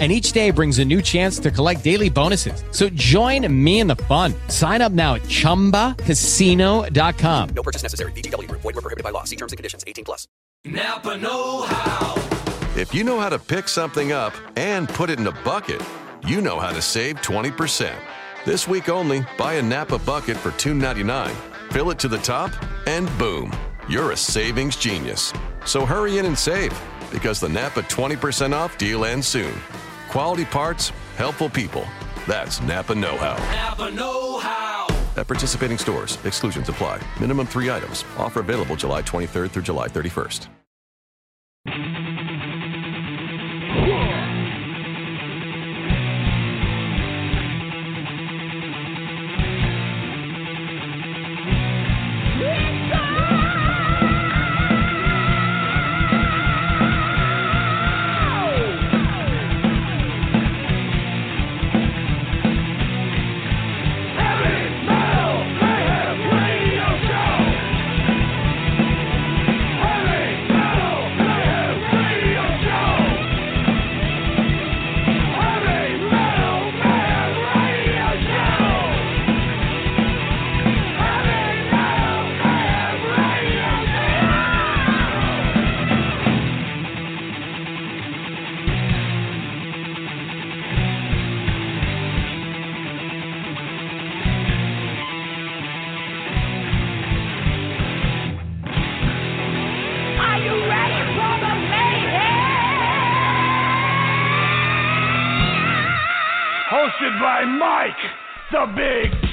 and each day brings a new chance to collect daily bonuses. So join me in the fun. Sign up now at ChumbaCasino.com. No purchase necessary. VGW. Void were prohibited by law. See terms and conditions. 18 plus. Napa Know How. If you know how to pick something up and put it in a bucket, you know how to save 20%. This week only, buy a Napa bucket for $2.99. Fill it to the top, and boom, you're a savings genius. So hurry in and save because the Napa 20% off deal ends soon. Quality parts, helpful people. That's Napa Know How. Napa Know How. At participating stores, exclusions apply. Minimum three items. Offer available July 23rd through July 31st. The Big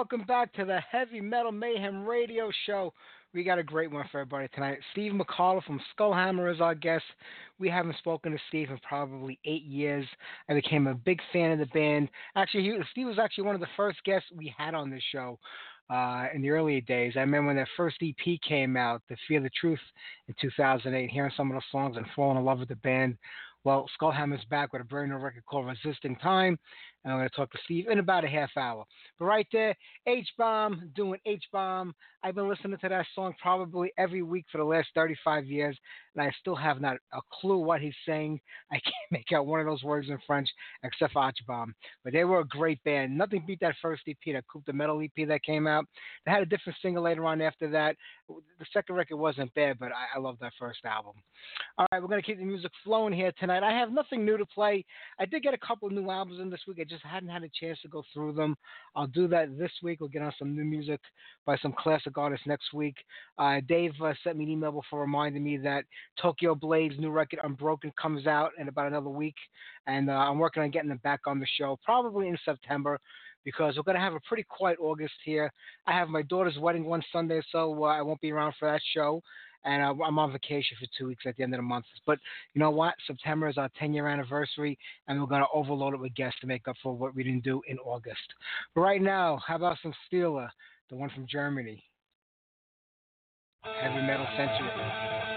welcome back to the Heavy Metal Mayhem Radio Show. We got a great one for everybody tonight. Steve McArdle from Skullhammer is our guest. We haven't spoken to Steve in probably eight years. I became a big fan of the band. Actually, he, Steve was actually one of the first guests we had on this show uh, in the early days. I remember when their first EP came out, The Fear the Truth, in 2008, hearing some of the songs and falling in love with the band. Well, Skullhammer's back with a brand new record called Resisting Time, and I'm going to talk to Steve in about a half hour. But right there, H Bomb doing H Bomb. I've been listening to that song probably every week for the last 35 years, and I still have not a clue what he's saying. I can't make out one of those words in French except for H Bomb. But they were a great band. Nothing beat that first EP, that Coup de Metal EP that came out. They had a different single later on after that. The second record wasn't bad, but I, I love that first album. All right, we're going to keep the music flowing here tonight. I have nothing new to play. I did get a couple of new albums in this week. I just hadn't had a chance to go through them. I'll do that this week. We'll get on some new music by some classic artists next week. Uh, Dave uh, sent me an email before reminding me that Tokyo Blade's new record Unbroken comes out in about another week, and uh, I'm working on getting them back on the show probably in September because we're going to have a pretty quiet August here. I have my daughter's wedding one Sunday, so uh, I won't be around for that show. And uh, I'm on vacation for two weeks at the end of the month. But you know what? September is our 10 year anniversary, and we're going to overload it with guests to make up for what we didn't do in August. But right now, how about some Steeler, the one from Germany? Heavy Metal Century.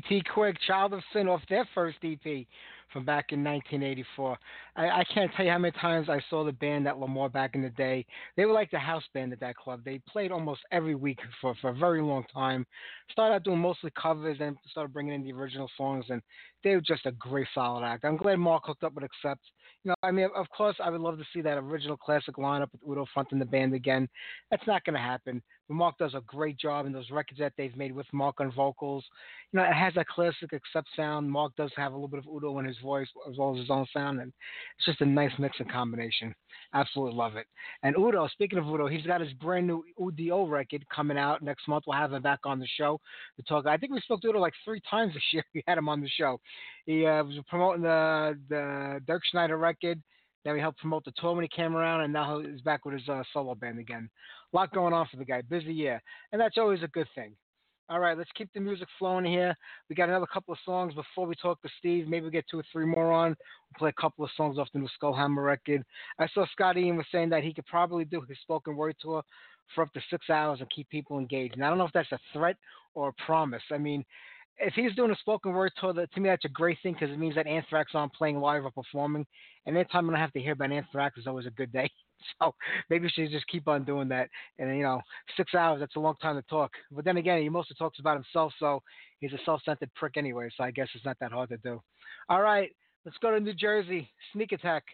TT Quick, Child of Sin, off their first EP from back in 1984. I, I can't tell you how many times I saw the band at L'Amour back in the day. They were like the house band at that club. They played almost every week for, for a very long time. Started out doing mostly covers and started bringing in the original songs, and they were just a great solid act. I'm glad Mark hooked up with Accept. You know, I mean, of course, I would love to see that original classic lineup with Udo fronting the band again. That's not going to happen. Mark does a great job in those records that they've made with Mark on vocals. You know, it has that classic Accept sound. Mark does have a little bit of Udo in his voice as well as his own sound, and it's just a nice mix and combination. Absolutely love it. And Udo, speaking of Udo, he's got his brand new Udo record coming out next month. We'll have him back on the show to talk. I think we spoke to Udo like three times this year. We had him on the show. He uh, was promoting the the Dirkschneider record. Then we helped promote the tour when he came around, and now he's back with his uh, solo band again. A lot going on for the guy. Busy year, and that's always a good thing. All right, let's keep the music flowing here. We got another couple of songs before we talk to Steve. Maybe we get two or three more on. We'll play a couple of songs off the new Skullhammer record. I saw Scott Ian was saying that he could probably do his spoken word tour for up to six hours and keep people engaged. And I don't know if that's a threat or a promise. I mean, if he's doing a spoken word tour, that, to me that's a great thing because it means that Anthrax aren't playing live or performing. And anytime I have to hear about Anthrax is always a good day. So maybe should just keep on doing that. And you know, six hours that's a long time to talk. But then again, he mostly talks about himself, so he's a self-centered prick anyway. So I guess it's not that hard to do. All right, let's go to New Jersey. Sneak Attack.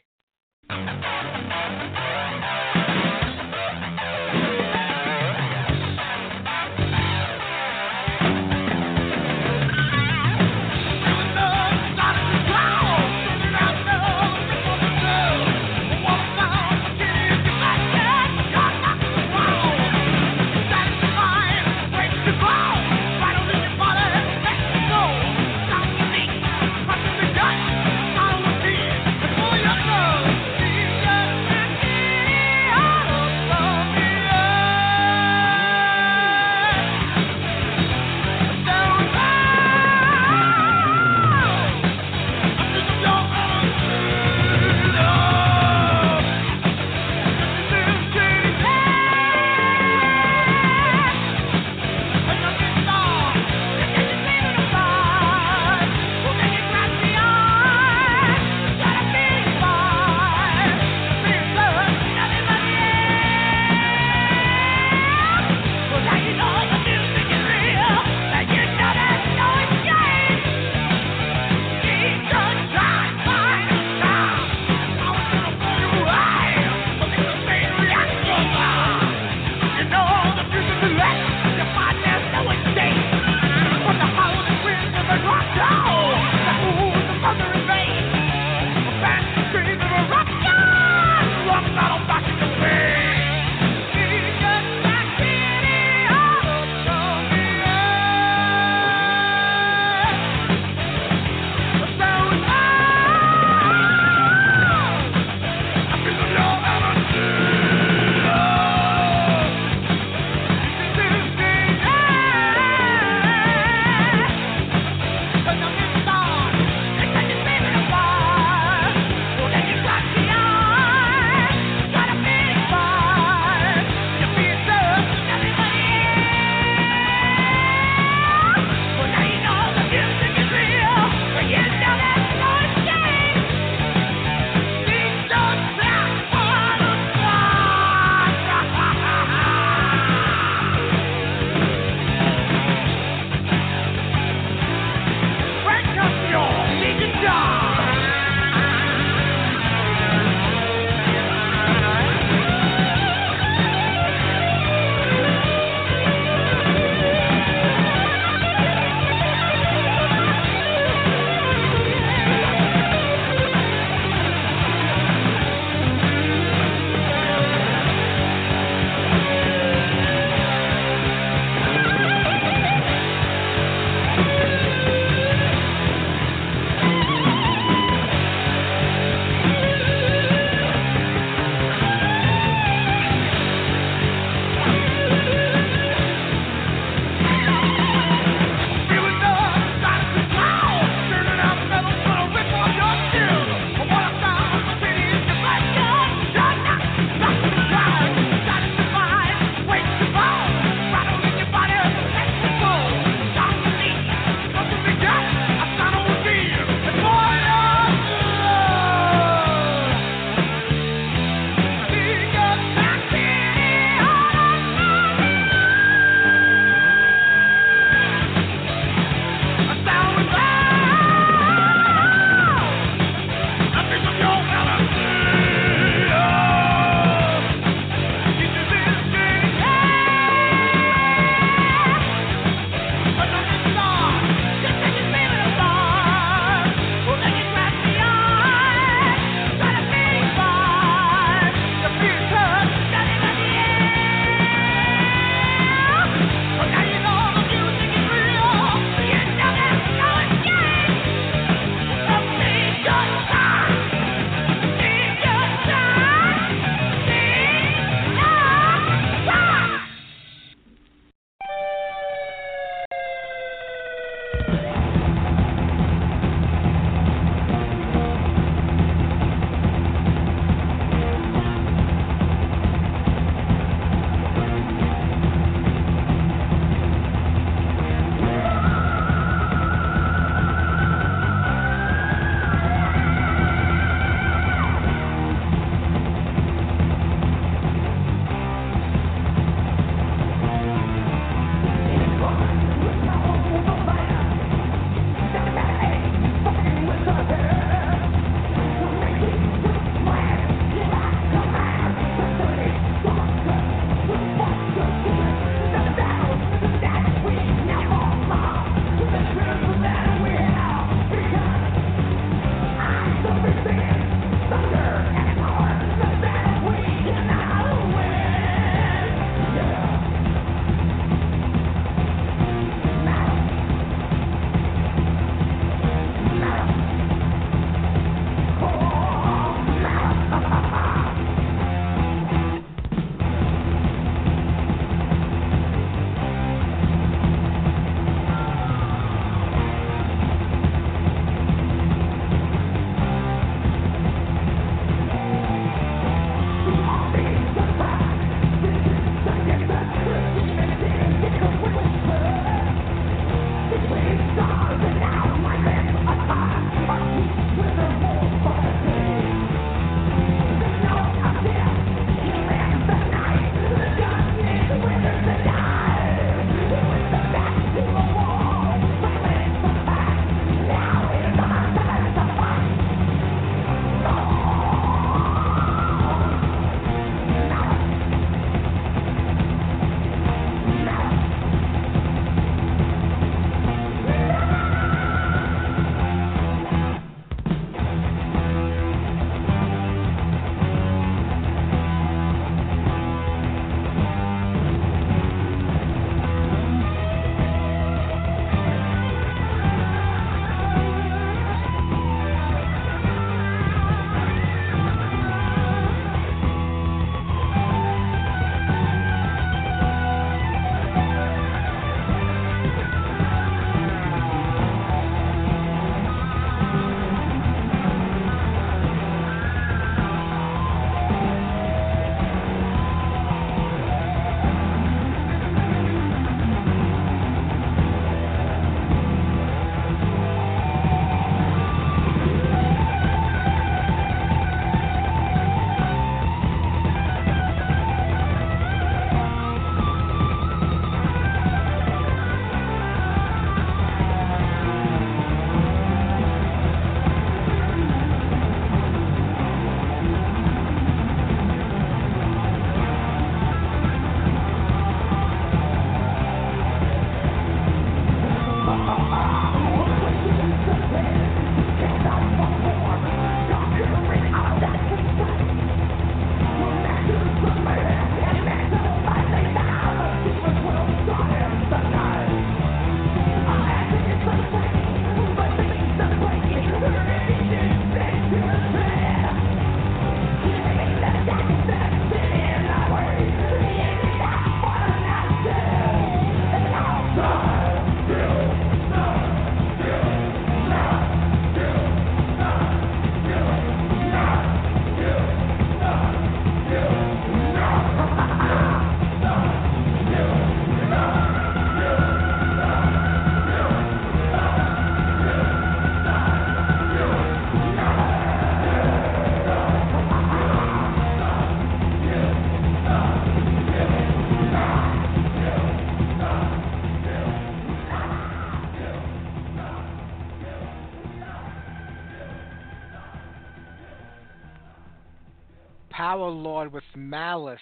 Power Lord with Malice.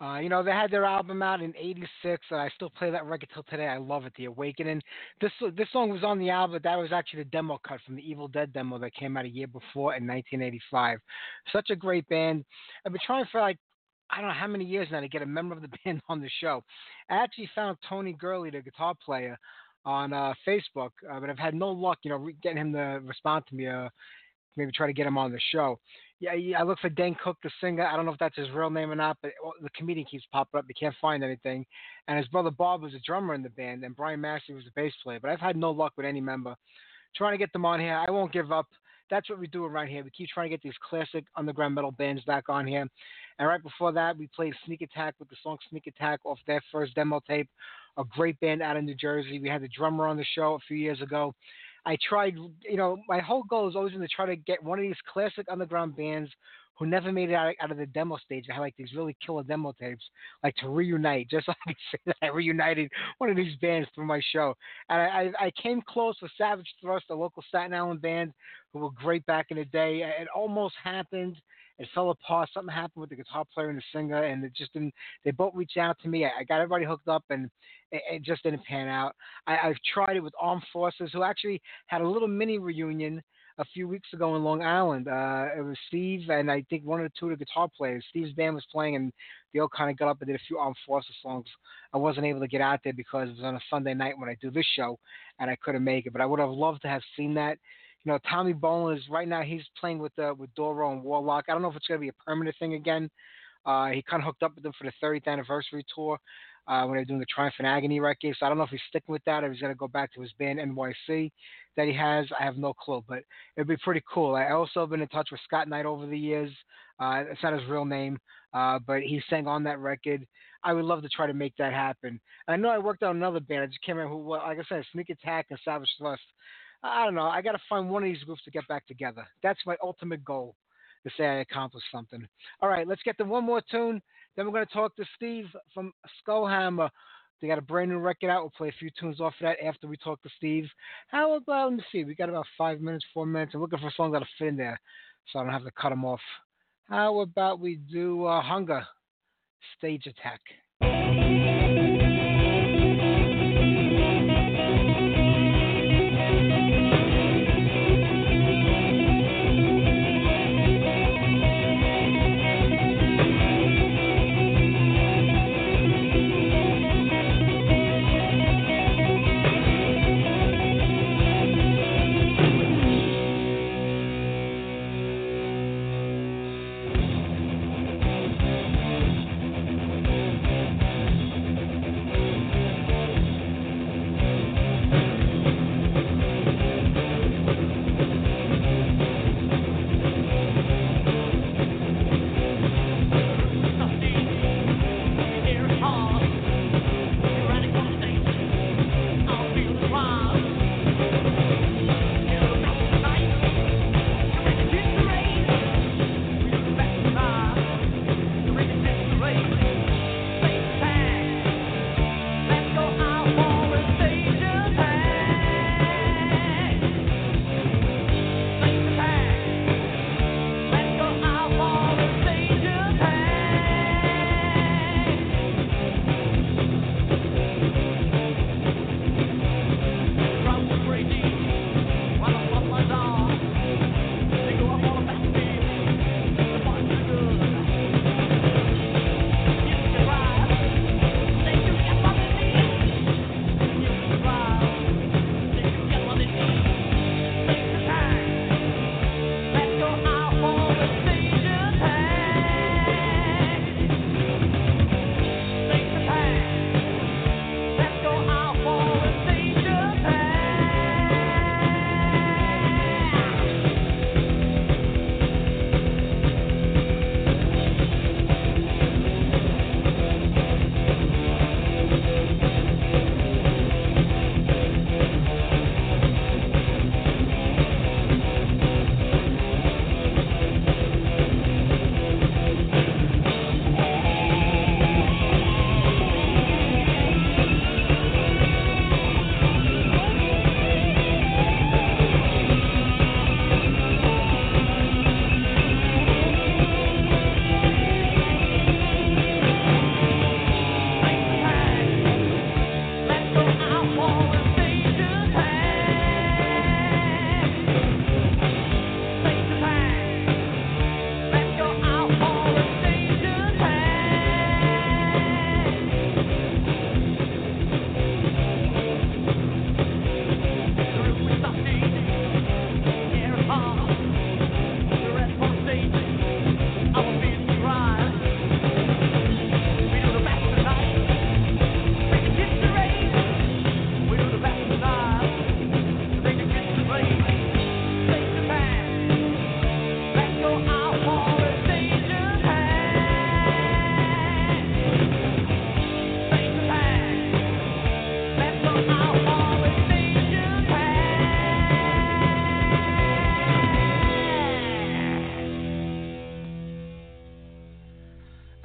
Uh, you know, they had their album out in '86, and I still play that record till today. I love it, The Awakening. This this song was on the album, but that was actually the demo cut from the Evil Dead demo that came out a year before in 1985. Such a great band. I've been trying for like I don't know how many years now to get a member of the band on the show. I actually found Tony Gurley, the guitar player, on uh, Facebook, uh, but I've had no luck, you know, re- getting him to respond to me. Uh, maybe try to get him on the show. Yeah, I look for Dan Cook, the singer. I don't know if that's his real name or not, but the comedian keeps popping up. You can't find anything. And his brother Bob was a drummer in the band, and Brian Massey was a bass player. But I've had no luck with any member. Trying to get them on here. I won't give up. That's what we do around here. We keep trying to get these classic underground metal bands back on here. And right before that, we played Sneak Attack with the song Sneak Attack off their first demo tape. A great band out of New Jersey. We had the drummer on the show a few years ago. I tried, you know, my whole goal is always to try to get one of these classic underground bands who never made it out, out of the demo stage. I had like these really killer demo tapes, like to reunite, just like I reunited one of these bands through my show. And I, I, I came close with Savage Thrust, a local Staten Island band who were great back in the day. It almost happened. It fell apart. Something happened with the guitar player and the singer, and it just didn't. They both reached out to me. I, got everybody hooked up, and it, it just didn't pan out. I, I've tried it with Armed Forces, who actually had a little mini reunion a few weeks ago in Long Island. Uh, it was Steve and I think one or two of the guitar players. Steve's band was playing, and they all kind of got up and did a few Armed Forces songs. I wasn't able to get out there because it was on a Sunday night when I do this show, and I couldn't make it. But I would have loved to have seen that. You know, Tommy Bolan is right now. He's playing with uh, with Doro and Warlock. I don't know if it's going to be a permanent thing again. Uh, he kind of hooked up with them for the 30th anniversary tour uh, when they were doing the Triumph and Agony record. So I don't know if he's sticking with that or he's going to go back to his band NYC that he has. I have no clue, but it'd be pretty cool. I also have been in touch with Scott Knight over the years. Uh, it's not his real name, uh, but he sang on that record. I would love to try to make that happen. I know I worked on another band. I just can't remember who. Like I said, Sneak Attack and Savage Thrust. I don't know. I got to find one of these groups to get back together. That's my ultimate goal to say I accomplished something. All right, let's get to one more tune. Then we're going to talk to Steve from Skullhammer. They got a brand new record out. We'll play a few tunes off of that after we talk to Steve. How about, let me see, we got about five minutes, four minutes. I'm looking for songs that'll fit in there so I don't have to cut them off. How about we do uh, Hunger, Stage Attack?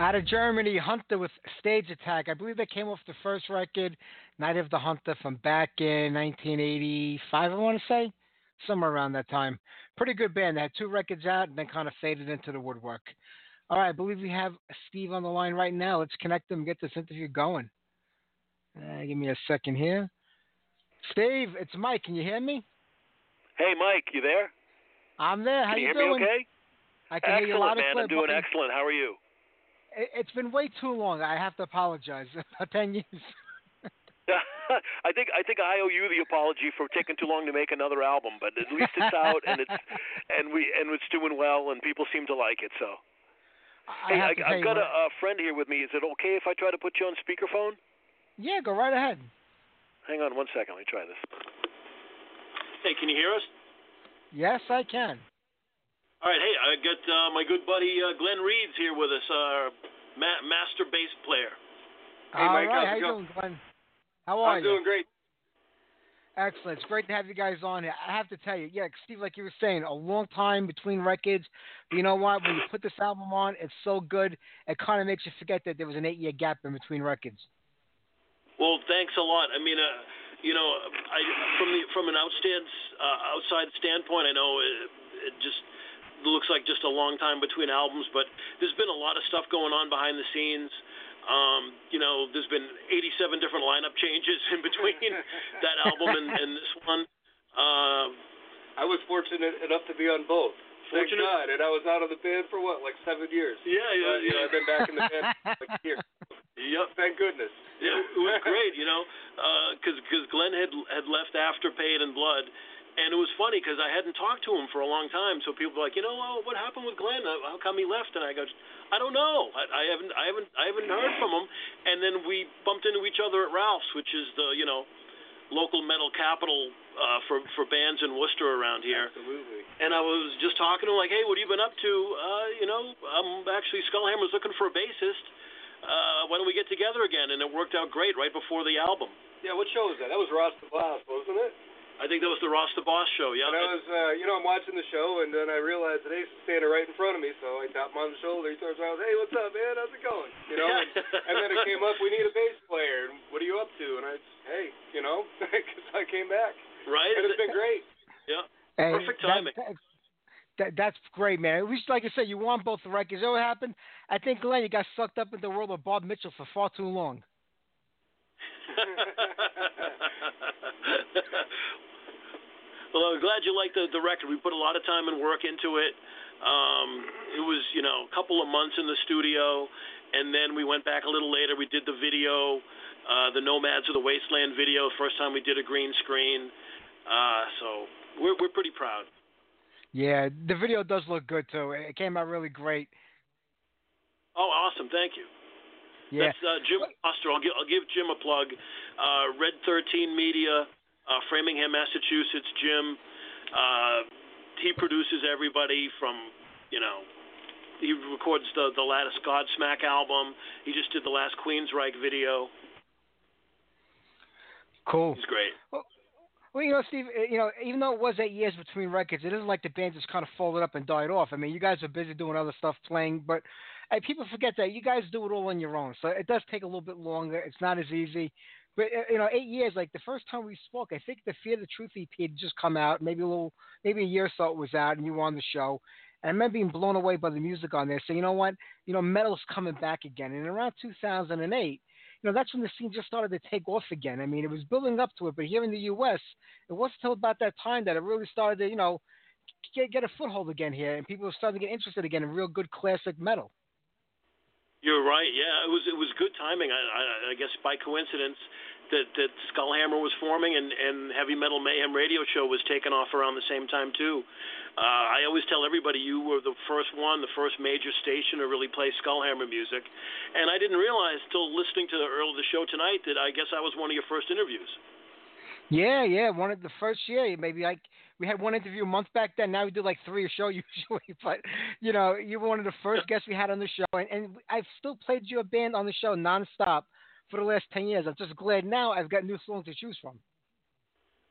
Out of Germany, Hunter with Stage Attack. I believe they came off the first record, Night of the Hunter, from back in 1985, I want to say. Somewhere around that time. Pretty good band. They had two records out and then kind of faded into the woodwork. All right, I believe we have Steve on the line right now. Let's connect them, and get this interview going. Uh, give me a second here. Steve, it's Mike. Can you hear me? Hey, Mike, you there? I'm there. How Can you, hear doing? me okay? I can hear you excellent, loud man. I'm doing buddy. excellent. How are you? It- It's been way too long. I have to apologize. About ten years. I think I think I owe you the apology for taking too long to make another album, but at least it's out and it's and we and it's doing well and people seem to like it. So I hey, have I, I've got a, a friend here with me. Is it okay if I try to put you on speakerphone? Yeah, go right ahead. Hang on one second. Let me try this. Hey, can you hear us? Yes, I can. All right. Hey, I got uh, my good buddy uh, Glenn Reeds here with us, uh, ma- master bass player. Hey, All Mike, right, how's how it you going? doing, Glenn? How are I'm you? doing great. Excellent. It's great to have you guys on here. I have to tell you, yeah, Steve, like you were saying, a long time between records. But you know what? When you put this album on, it's so good. It kind of makes you forget that there was an eight-year gap in between records. Well, thanks a lot. I mean, uh, you know, I from the from an outstand uh, outside standpoint, I know it, it just looks like just a long time between albums, but there's been a lot of stuff going on behind the scenes. Um, you know, there's been 87 different lineup changes in between that album and, and this one. Uh, I was fortunate enough to be on both. Thank Fortunate- God. And I was out of the band for what, like seven years. yeah, yeah, But, you know. I've been back in the band for like a year. Yep. Thank goodness. Yeah, it was great, you know, because because Glenn had had left after Paid in Blood, and it was funny because I hadn't talked to him for a long time. So people were like, you know, well, what happened with Glenn? How come he left? And I go, I don't know. I, I haven't I haven't I haven't heard from him. And then we bumped into each other at Ralph's, which is the you know local metal capital uh, for for bands in Worcester around here. Absolutely. And I was just talking to him like, hey, what have you been up to? Uh, you know, I'm actually Skullhammer's looking for a bassist. Uh, why don't we get together again? And it worked out great right before the album. Yeah, what show was that? That was Ross the Boss, wasn't it? I think that was the Ross the Boss show. Yeah. And I was, uh, you know, I'm watching the show, and then I realized that Ace is standing right in front of me, so I tap him on the shoulder. He turns around, hey, what's up, man? How's it going? You know, and, and then it came up, we need a bass player, and what are you up to? And I, hey, you know, because I came back, right. and it's been great. Yeah. Hey, Perfect timing. that- that- that's great, man. At least, like I said, you won both the records. You know what happened? I think, Glenn, you got sucked up in the world of Bob Mitchell for far too long. well, I'm glad you liked the the record. We put a lot of time and work into it. Um, it was, you know, a couple of months in the studio, and then we went back a little later. We did the video, uh, the Nomads of the Wasteland video. First time we did a green screen. Uh, so we're we're pretty proud. Yeah, the video does look good too. It came out really great. Oh, awesome! Thank you. Yeah. That's uh, Jim Foster. I'll give, I'll give Jim a plug. Uh, Red 13 Media, uh, Framingham, Massachusetts. Jim, uh, he produces everybody from, you know, he records the the latest Godsmack album. He just did the last Queensryche video. Cool. He's great. Well, you know, Steve, uh, you know, even though it was eight years between records, it isn't like the band just kind of folded up and died off. I mean, you guys are busy doing other stuff, playing, but hey, people forget that you guys do it all on your own. So it does take a little bit longer. It's not as easy. But uh, you know, eight years. Like the first time we spoke, I think the Fear the Truth EP had just come out. Maybe a little, maybe a year or so it was out, and you were on the show. And I remember being blown away by the music on there. So you know what? You know, metal's coming back again. And around 2008, you know, that's when the scene just started to take off again. I mean, it was building up to it, but here in the U.S., it wasn't until about that time that it really started to, you know, get get a foothold again here, and people were starting to get interested again in real good classic metal. You're right. Yeah, it was it was good timing. I, I, I guess by coincidence that that Skullhammer was forming and and Heavy Metal Mayhem radio show was taking off around the same time too. Uh, I always tell everybody you were the first one, the first major station to really play Skullhammer music, and I didn't realize till listening to the early the show tonight that I guess I was one of your first interviews. Yeah, yeah, one of the first year, maybe like we had one interview a month back then. Now we do like three a show usually, but you know, you were one of the first guests we had on the show, and, and I've still played your band on the show nonstop for the last ten years. I'm just glad now I've got new songs to choose from.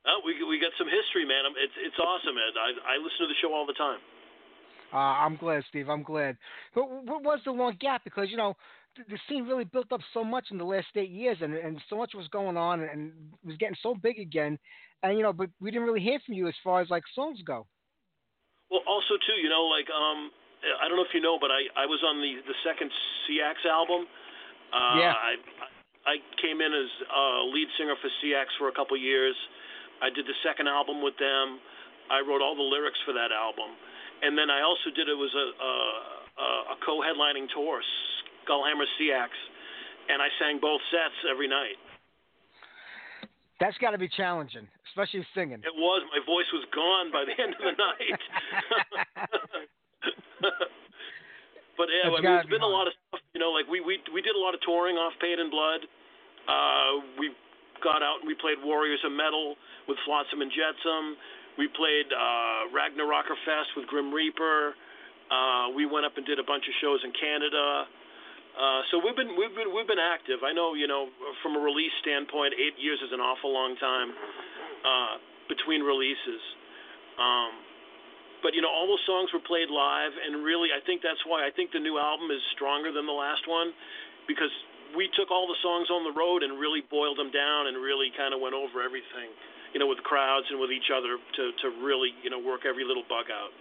Oh, we we got some history, man. It's it's awesome, Ed. I I listen to the show all the time. Uh, I'm glad, Steve. I'm glad. But what was the long gap? Because you know the, scene really built up so much in the last eight years, and and so much was going on, and it was getting so big again. And you know, but we didn't really hear from you as far as like songs go. Well, also too, you know, like um, I don't know if you know, but I I was on the the second CX album. Uh, Yeah. I I came in as uh, lead singer for CX for a couple years. I did the second album with them. I wrote all the lyrics for that album, and then I also did it was a a, a- a co-headlining tour, Skullhammer CX, and I sang both sets every night. That's got to be challenging, especially singing. It was. My voice was gone by the end of the night. but yeah, That's I mean, be been a lot of stuff. You know, like we we we did a lot of touring off Paid in Blood. Uh, we got out and we played Warriors of Metal with Flotsam and Jetsam. We played uh, Ragnarocker Fest with Grim Reaper. Uh, we went up and did a bunch of shows in Canada. Uh, so we've been we've been we've been active. I know you know from a release standpoint, eight years is an awful long time uh, between releases. Um, but you know all those songs were played live, and really I think that's why I think the new album is stronger than the last one because we took all the songs on the road and really boiled them down and really kind of went over everything, you know, with crowds and with each other to to really you know work every little bug out.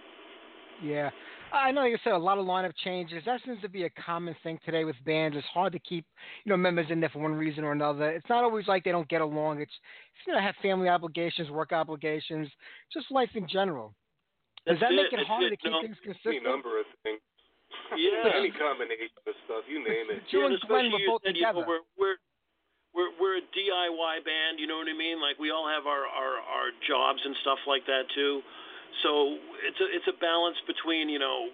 Yeah. I know you said a lot of lineup changes. That seems to be a common thing today with bands. It's hard to keep, you know, members in there for one reason or another. It's not always like they don't get along. It's, you know, have family obligations, work obligations, just life in general. Does That's that make it. it harder it. to keep No. things Any consistent? number of things. Yeah. Any combination of stuff, you name it. You yeah, and and Glenn were both said, you know, together. we're we're we're we're a DIY band. You know what I mean? Like we all have our our our jobs and stuff like that too. So it's a it's a balance between you know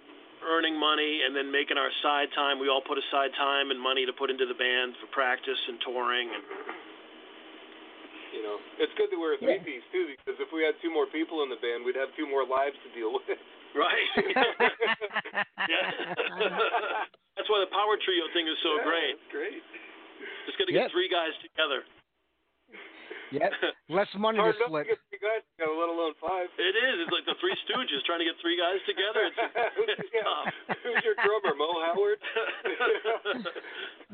earning money and then making our side time. We all put aside time and money to put into the band for practice and touring and You know, it's good that we're a three piece too, because if we had two more people in the band, we'd have two more lives to deal with. right. yeah. That's why the power trio thing is so Yeah, great. it's great. Just got to Yep. get three guys together. Yep. Less money Hard to enough split. to get three guys together, let alone five. It is. It's like the Three Stooges trying to get three guys together. It's, it's Yeah. tough. Who's your drummer, Moe Howard?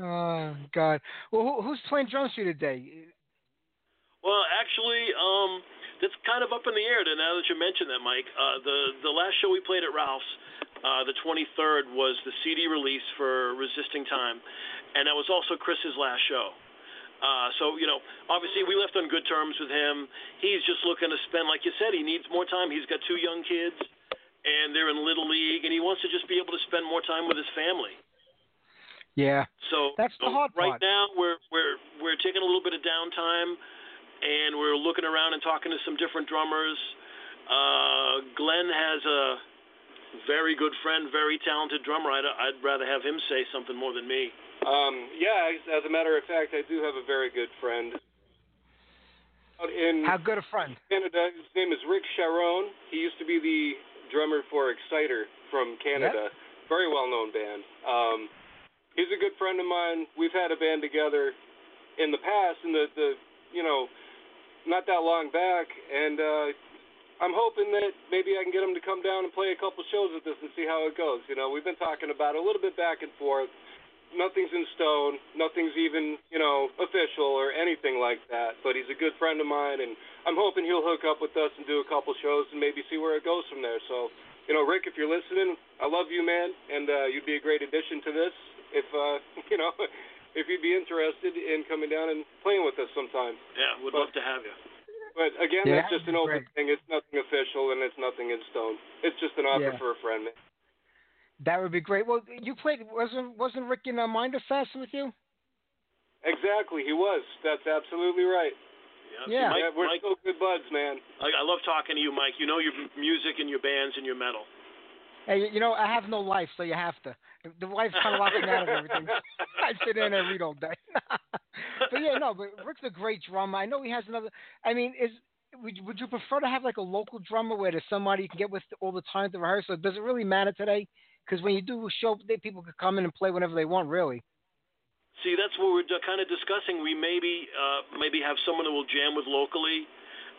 Oh God. Well, who, who's playing drums for you today? Well, actually, um, that's kind of up in the air. To now that you mention that, Mike, uh, the the last show we played at Ralph's, uh, the 23rd, was the CD release for Resisting Time, and that was also Chris's last show. Uh, so you know, obviously, we left on good terms with him. He's just looking to spend, like you said, he needs more time. He's got two young kids, and they're in little league, and he wants to just be able to spend more time with his family. Yeah. So That's the so hard right part. now we're we're we're taking a little bit of downtime, and we're looking around and talking to some different drummers. Uh, Glenn has a very good friend, very talented drummer. I'd, I'd rather have him say something more than me. Um, yeah, as- as a matter of fact, I do have a very good friend. Out in How good a friend? Canada, his name is Rik Charron. He used to be the drummer for Exciter from Canada. Very well known band. Um, he's a good friend of mine. We've had a band together in the past, in the, the you know, not that long back, and uh, I'm hoping that maybe I can get him to come down and play a couple shows with us and see how it goes. You know, we've been talking about it a little bit back and forth. Nothing's in stone. Nothing's even, you know, official or anything like that. But he's a good friend of mine, and I'm hoping he'll hook up with us and do a couple shows and maybe see where it goes from there. So, you know, Rick, if you're listening, I love you, man, and uh, you'd be a great addition to this. If uh, you know, if you'd be interested in coming down and playing with us sometime. Yeah, would love to have you. But again, Yeah, that's just an open be thing. It's nothing official and it's nothing in stone. It's just an offer Yeah. for a friend. Man. That would be great. Well, you played wasn't wasn't Rick in uh, Minder Fest with you? Exactly, he was. That's absolutely right. Yeah, Yeah. Mike, yeah, we're Mike, still good buds, man. I, I love talking to you, Mike. You know your music and your bands and your metal. Hey, you know I have no life, so you have to. The wife's kind of locking me out of everything. I sit in and read all day. but yeah, no. But Rick's a great drummer. I know he has another. I mean, is would you, would you prefer to have like a local drummer where there's somebody you can get with all the time to rehearse? Or does it really matter today? Because when you do a show, they, people can come in and play whenever they want, really. See, that's what we're kind of discussing. We maybe uh, maybe have someone who will jam with locally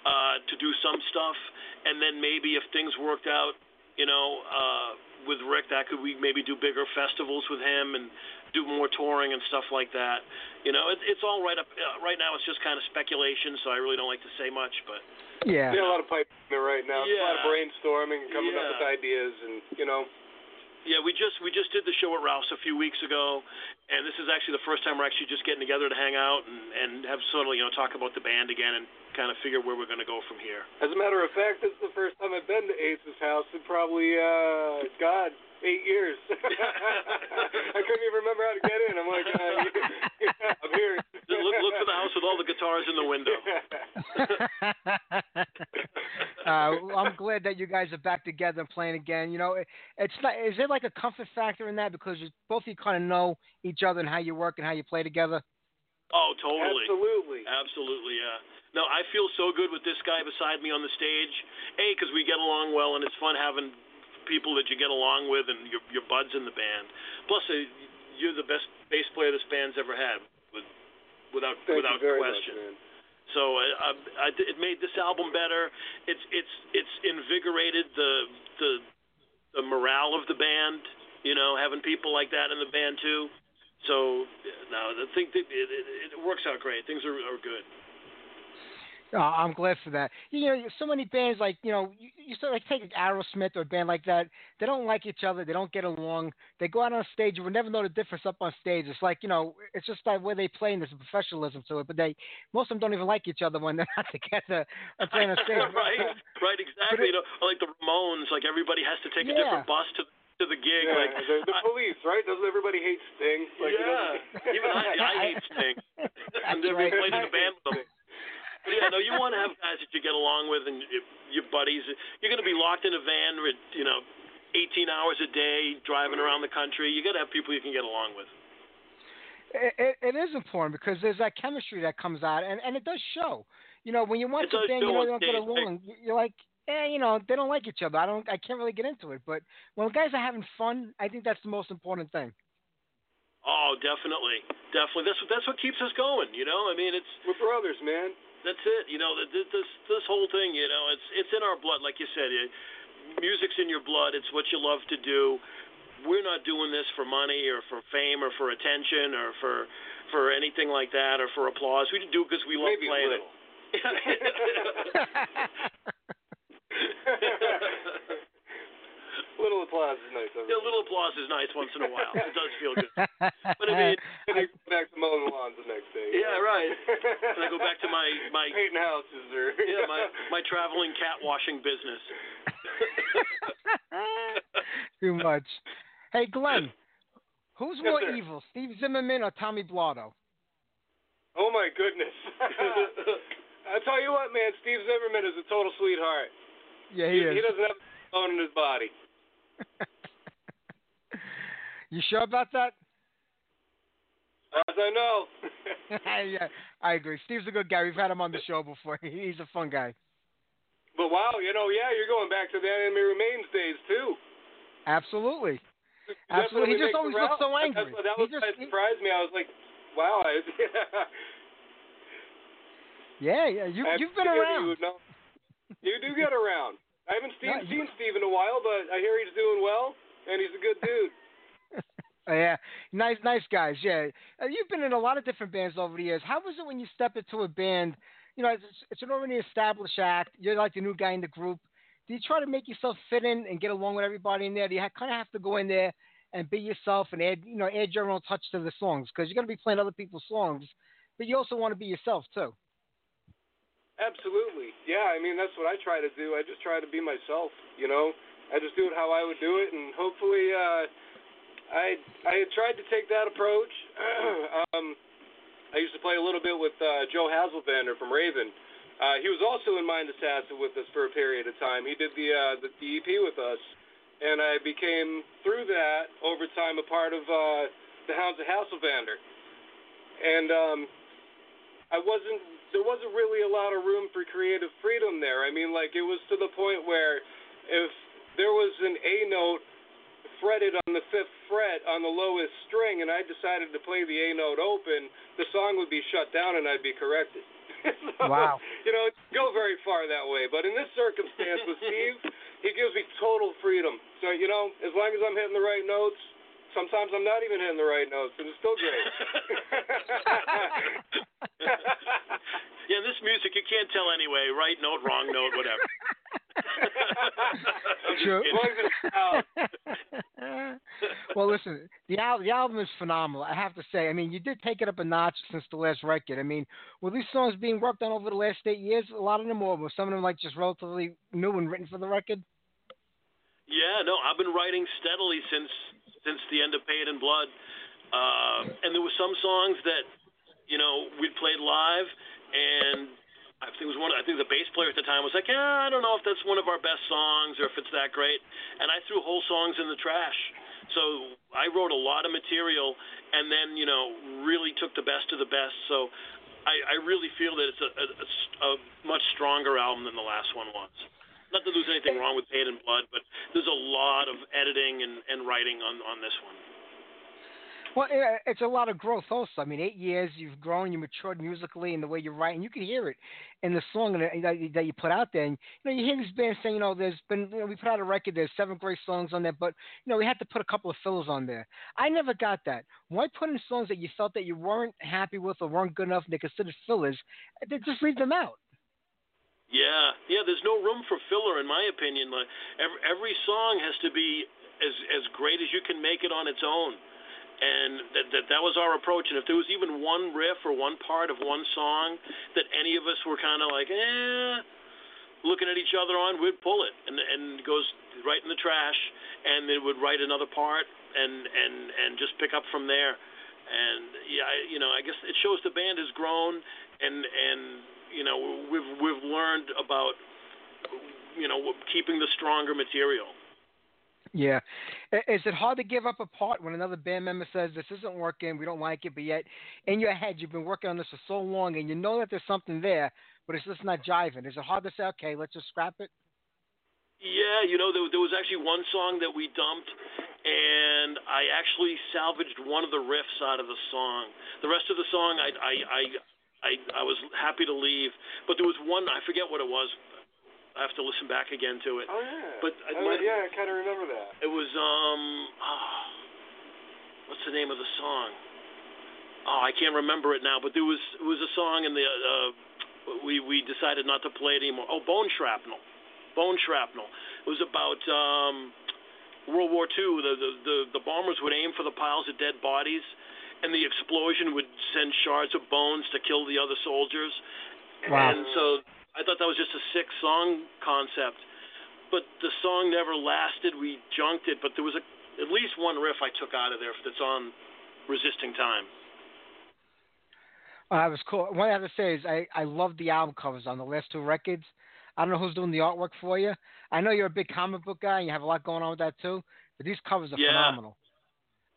uh, to do some stuff, and then maybe if things worked out you know, uh, with Rick, that could we maybe do bigger festivals with him and do more touring and stuff like that. You know, it, it's all right up. Uh, right now, it's just kind of speculation, so I really don't like to say much. But Yeah. Yeah, a lot of pipe there right now. It's A lot of brainstorming and coming up with ideas, and you know, yeah, we just we just did the show at Ralph's a few weeks ago, and this is actually the first time we're actually just getting together to hang out and and have sort of you know talk about the band again and kind of figure where we're going to go from here. as a matter of fact, this is the first time I've been to Ace's house in probably, uh, God, eight years. I couldn't even remember how to get in. I'm like, uh, I'm here. Look, look for the house with all the guitars in the window. uh, I'm glad that you guys are back together playing again. You know, it, it's not. Is there like a comfort factor in that because both of you kind of know each other and how you work and how you play together? Oh, totally. Absolutely. Absolutely, yeah. No, I feel so good with this guy beside me on the stage. A, because we get along well, and it's fun having people that you get along with and your your buds in the band. Plus, uh, you're the best bass player this band's ever had, with, without Thank without you very question. much. So uh, I, I, it made this album better. It's it's it's invigorated the the the morale of the band. You know, having people like that in the band too. So no, I think that it, it, it works out great. Things are are good. Uh, I'm glad for that. You know, so many bands like you know, you, you sort of like take an Aerosmith or a band like that. They don't like each other. They don't get along. They go out on stage. You would never know the difference up on stage. It's like you know, it's just like where they play and there's a professionalism to it. But they most of them don't even like each other when they're not together playing on stage. right, right, exactly. you know, like the Ramones, like everybody has to take a different bus to to the gig. Yeah, like the, the I- police, right? Doesn't everybody hate Sting? Like, yeah, doesn't- even I, I hate Sting. That's and then we right. played in a band with them. But yeah, no, you want to have guys that you get along with and your, your buddies. You're going to be locked in a van with, you know, 18 hours a day driving around the country. You got to have people you can get along with. It, it, it is important because there's that chemistry that comes out, and, and it does show. You know, when you watch It a band, you know on they don't get along. You're like, eh, you know, they don't like each other. I don't, I can't really get into it. But when guys are having fun, I think that's the most important thing. Oh, definitely, definitely. That's what that's what keeps us going. You know, I mean, it's We're brothers, man. that's it. You know, th- th- this this whole thing. You know, it's it's in our blood, like you said. It, music's in your blood. It's what you love to do. We're not doing this for money or for fame or for attention or for for anything like that or for applause. We do it because we love Maybe playing it. Little applause is nice. Yeah, a little applause is nice once in a while. It does feel good. But I mean, And I go back to mowing the lawns the next day. yeah, right. And I go back to my my painting houses or yeah my my traveling cat washing business. Too much. Hey, Glenn, who's Yes, more sir. evil, Steve Zimmerman or Tommy Blotto? Oh my goodness. I tell you what, man, Steve Zimmerman is a total sweetheart. Yeah, He, he is. he doesn't have a bone in his body. you sure about that? As I know. yeah, I agree. Steve's a good guy. We've had him on the show before. He's a fun guy. but wow, you know, yeah, you're going back to the Enemy Remains days too. Absolutely. Absolutely. He just always looks so angry. That's, that was just- that surprised me. I was like, wow. I, Yeah, yeah. You, you've been around. You, know. You do get around. I haven't seen, No, seen Steve in a while, but I hear he's doing well, and he's a good dude. Yeah, nice, nice guys. Yeah, uh, you've been in a lot of different bands over the years. How was it when you step into a band? You know, it's, it's an already established act. You're like the new guy in the group. Do you try to make yourself fit in and get along with everybody in there? Do you kind of have to go in there and be yourself and add, you know, add your own touch to the songs because you're going to be playing other people's songs, but you also want to be yourself too. Absolutely. Yeah, I mean that's what I try to do. I just try to be myself, you know. I just do it how I would do it and hopefully uh I I had tried to take that approach. um I used to play a little bit with uh Joe Hasselvander from Raven. Uh he was also in Mind Assassin with us for a period of time. He did the uh the, the EP with us and I became through that over time a part of uh the Hounds of Hasselvander. And um I wasn't there wasn't really a lot of room for creative freedom there. I mean, like it was to the point where if there was an A note fretted on the fifth fret on the lowest string, and I decided to play the A note open, the song would be shut down and I'd be corrected. so, Wow. You know, it go very far that way. But in this circumstance with Steve, he gives me total freedom. So you know, as long as I'm hitting the right notes, sometimes I'm not even hitting the right notes, and it's still great. yeah, this music you can't tell anyway. Right note, wrong note, whatever. True. As long as it's out. well, listen, the, al- the album is phenomenal. I have to say. I mean, you did take it up a notch since the last record. I mean, were these songs being worked on over the last eight years? A lot of them, or were some of them like just relatively new and written for the record? Yeah, no, I've been writing steadily since since the end of Paid in Blood, uh, and there were some songs that you know we'd played live, and I think it was one. I think the bass player at the time was like, yeah, I don't know if that's one of our best songs or if it's that great, and I threw whole songs in the trash. So I wrote a lot of material, and then you know really took the best of the best. So I, I really feel that it's a, a, a much stronger album than the last one was. Not that there's anything wrong with Paid in Blood, but there's a lot of editing and, and writing on, on this one. Well, it's a lot of growth also. I mean, eight years, you've grown, you matured musically in the way you write, and you can hear it in the song that, you put out there. And, you know, you hear this band saying, you know, there's been, you know, we put out a record, there's seven great songs on there, but, you know, we had to put a couple of fillers on there. I never got that. Why put in songs that you felt that you weren't happy with or weren't good enough and they considered fillers? Just leave them out. Yeah, yeah. There's no room for filler, in my opinion. Like every, every song has to be as as great as you can make it on its own, and that, that that was our approach. And if there was even one riff or one part of one song that any of us were kind of like, eh, looking at each other on, we'd pull it, and and it goes right in the trash, and then would write another part, and and and just pick up from there. And yeah, I, you know, I guess it shows the band has grown, and and you know we've we've learned about you know keeping the stronger material. Yeah. Is it hard to give up a part when another band member says this isn't working, we don't like it, but yet in your head you've been working on this for so long and you know that there's something there, but it's just not jiving? Is it hard to say, okay, let's just scrap it? Yeah, you know, there, there was actually one song that we dumped, and I actually salvaged one of the riffs out of the song. The rest of the song, I, I, I, I, I was happy to leave, but there was one I forget what it was. I have to listen back again to it. Oh yeah. But I, oh, my, yeah, I kind of remember that. it was um, oh, what's the name of the song? Oh, I can't remember it now. But there was it was a song, and the uh, we we decided not to play it anymore. Oh, Bone Shrapnel. Bone Shrapnel. It was about um, World War II. The, the the the bombers would aim for the piles of dead bodies, and the explosion would send shards of bones to kill the other soldiers. Wow. And so I thought that was just a sick song concept. But the song never lasted. We junked it, but there was a, at least one riff I took out of there that's on Resisting Time. Uh, it was cool. What I have to say is I, I love the album covers on the last two records. I don't know who's doing the artwork for you. I know you're a big comic book guy and you have a lot going on with that too, but these covers are Yeah. phenomenal.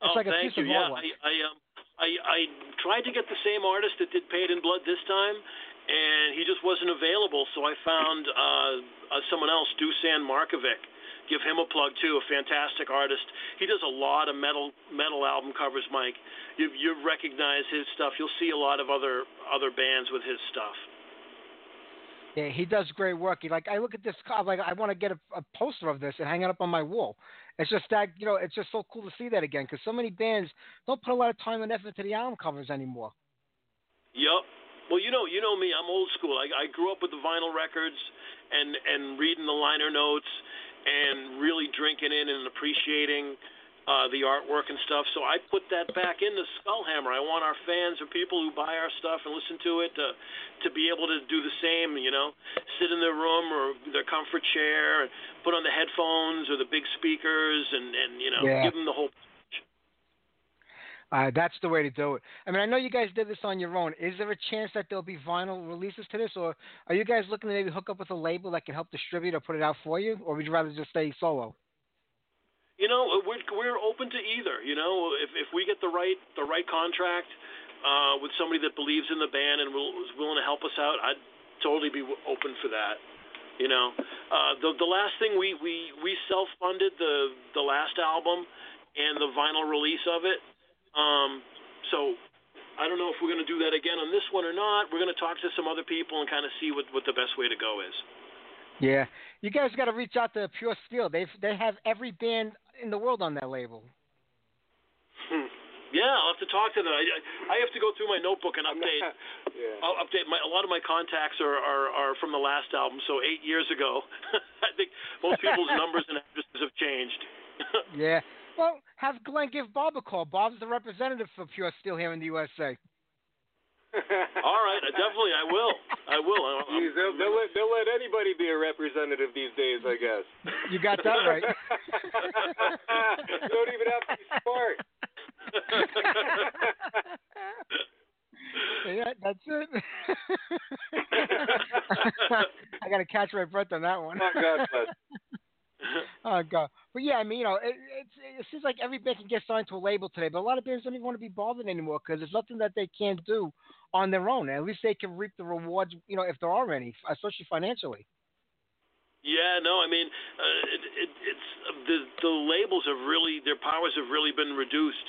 It's oh, like a thank piece you. of yeah, artwork. I, I um, I, I tried to get the same artist that did Paid in Blood this time, and he just wasn't available. So I found uh, uh, someone else, Dusan Markovic. Give him a plug too. A fantastic artist. He does a lot of metal metal album covers, Mike. You you recognize his stuff. You'll see a lot of other other bands with his stuff. Yeah, he does great work. He like I look at this cover, like I want to get a, a poster of this and hang it up on my wall. It's just that you know, it's just so cool to see that again because so many bands don't put a lot of time and effort to the album covers anymore. Yep. Well, you know, you know me. I'm old school. I, I grew up with the vinyl records and and reading the liner notes and really drinking in and appreciating uh, the artwork and stuff. So I put that back into Skullhammer. I want our fans or people who buy our stuff and listen to it to to be able to do the same. You know, sit in their room or their comfort chair, and put on the headphones or the big speakers, and and you know, Yeah. give them the whole. Uh, that's the way to do it. I mean, I know you guys did this on your own. Is there a chance that there'll be vinyl releases to this, or are you guys looking to maybe hook up with a label that can help distribute or put it out for you, or would you rather just stay solo? You know, we're we're open to either. You know, if if we get the right the right contract uh, with somebody that believes in the band and will, is willing to help us out, I'd totally be open for that. You know, uh, the the last thing we we we self funded the the last album and the vinyl release of it. Um, so I don't know if we're going to do that again on this one or not. We're going to talk to some other people and kind of see what what the best way to go is. Yeah, You guys got to reach out to Pure Steel. They they have every band in the world on that label. Hmm. Yeah, I'll have to talk to them. I, I have to go through my notebook and update. yeah. I'll update my. A lot of my contacts are, are, are from the last album, so eight years ago. I think most people's numbers and addresses have changed. Yeah. Well, have Glenn give Bob a call. Bob's the representative for Pure Steel here in the USA. All right, I definitely, I will. I will. I- I'm- Jeez, they'll, they'll, let, they'll let anybody be a representative these days, I guess. You got that right. you don't even have to be smart. yeah, that's it. I got to catch my breath on that one. Oh, God bless. oh God! But yeah, I mean, you know, it, it's it seems like every band can get signed to a label today, but a lot of bands don't even want to be bothered anymore because there's nothing that they can't do on their own. At least they can reap the rewards, you know, if there are any, especially financially. Yeah, no, I mean, uh, it, it, it's uh, the the labels have really their powers have really been reduced.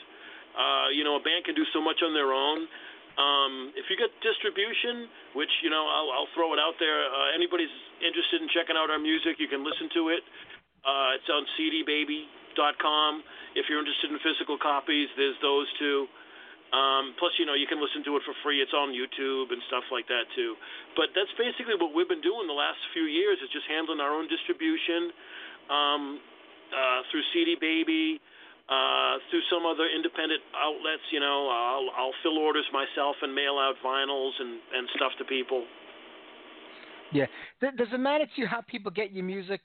Uh, you know, a band can do so much on their own. Um, if you get distribution, which you know, I'll, I'll throw it out there. Uh, anybody's interested in checking out our music, you can listen to it. Uh, it's on CDBaby.com. If you're interested in physical copies, there's those too. Um, plus, you know, you can listen to it for free. It's on YouTube and stuff like that too. But that's basically what we've been doing the last few years is just handling our own distribution um, uh, through CD Baby, uh, through some other independent outlets. You know, I'll, I'll fill orders myself and mail out vinyls and, and stuff to people. Yeah. Does it matter to you how people get your music?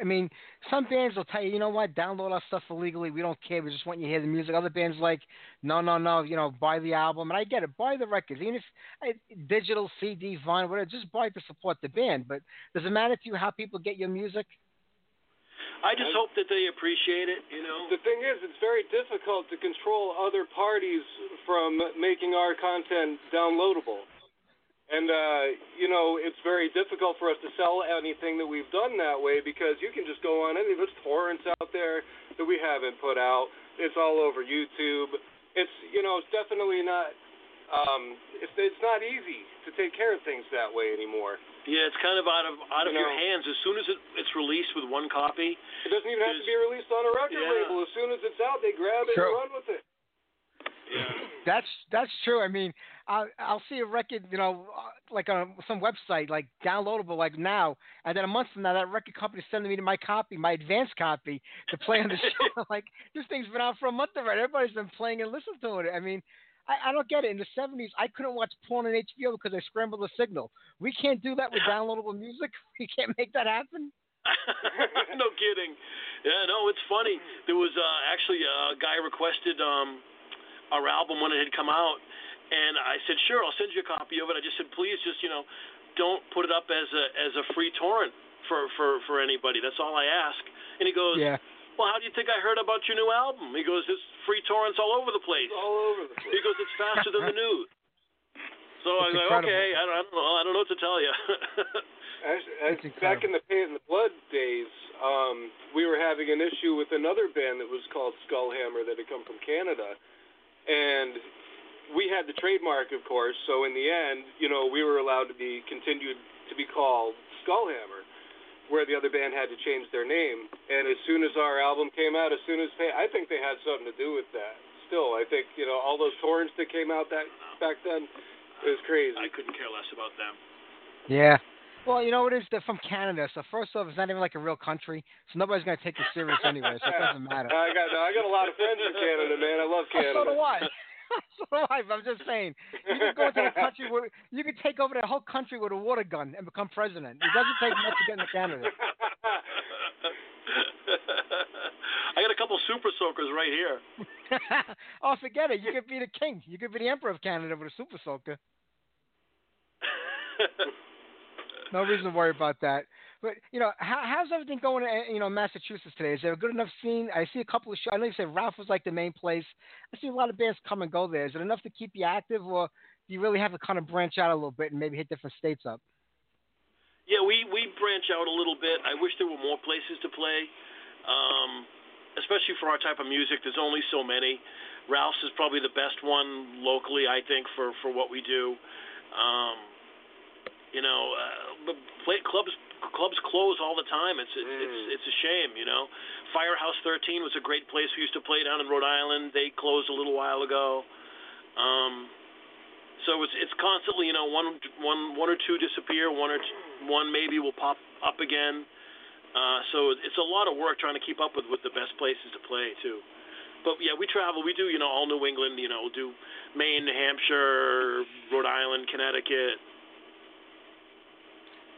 I mean, some bands will tell you, you know what, download our stuff illegally. We don't care. We just want you to hear the music. Other bands like, no, no, no. You know, buy the album. And I get it. Buy the records, even if I, digital, CD, vinyl, whatever. Just buy to support the band. But does it matter to you how people get your music? I just hope that they appreciate it. You know. The thing is, it's very difficult to control other parties from making our content downloadable. And, uh, you know, it's very difficult for us to sell anything that we've done that way because you can just go on any, of those torrents out there that we haven't put out. It's all over YouTube. It's, you know, it's definitely not, um, it's, it's not easy to take care of things that way anymore. Yeah, it's kind of out of out of You your know. hands. As soon as it, it's released with one copy, It doesn't even have to be released on a record Yeah. label. As soon as it's out, they grab it Sure. and run with it. Yeah. That's that's true. I mean, I'll, I'll see a record, you know, uh, like on some website, like downloadable, like now, and then a month from now, that record company's sending me my copy, my advance copy, to play on the show. like this thing's been out for a month already. Everybody's been playing and listening to it. I mean, I, I don't get it. In the '70s, I couldn't watch porn on HBO because I scrambled the signal. We can't do that with downloadable music. We can't make that happen. no kidding. Yeah, no, it's funny. There was uh, actually a guy requested um, our album when it had come out, and I said, sure, I'll send you a copy of it. I just said, please, just you know, don't put it up as a as a free torrent for for for anybody. That's all I ask. And he goes, Yeah. well, how do you think I heard about your new album? He goes, there's free torrents all over the place. All over the place. He goes, it's faster than the news. So I was It's like, okay, I don't, I don't know, I don't know what to tell you. Actually, It's I- back in the Paint and the Blood days, um, we were having an issue with another band that was called Skullhammer that had come from Canada, and we had the trademark, of course. So in the end, you know, we were allowed to be continued to be called Skullhammer, where the other band had to change their name. And as soon as our album came out, as soon as Paint, I think they had something to do with that. Still, I think you know all those torrents that came out that back then. It was crazy. I couldn't care less about them. Yeah. Well, you know what it is? They're from Canada, so first off, it's not even like a real country, so nobody's gonna take you serious anyway, so it doesn't matter. I got no, I got a lot of friends in Canada, man. I love Canada. So do I. so do I. But I'm just saying, you can go into the country where you can take over the whole country with a water gun and become president. It doesn't take much to get into Canada. I got a couple super soakers right here. oh, forget it. You could be the king. You could be the emperor of Canada with a super soaker. No reason to worry about that. But you know, how, how's everything going? In, you know, Massachusetts today. Is there a good enough scene? I see a couple of shows. I know you said Ralph was like the main place. I see a lot of bands come and go there. Is it enough to keep you active, or do you really have to kind of branch out a little bit and maybe hit different states up? Yeah, we we branch out a little bit. I wish there were more places to play, um, especially for our type of music. There's only so many. Ralph's is probably the best one locally, I think, for for what we do. Um, you know, uh, play, clubs clubs close all the time. It's it's it's, it's a shame, you know. Firehouse 13 was a great place we used to play down in Rhode Island. They closed a little while ago. Um, so it's it's constantly, you know, one one one or two disappear, one or two, one maybe will pop up again. Uh, so it's a lot of work trying to keep up with with the best places to play too. But yeah, we travel. We do, you know, all New England. You know, we'll do Maine, New Hampshire, Rhode Island, Connecticut.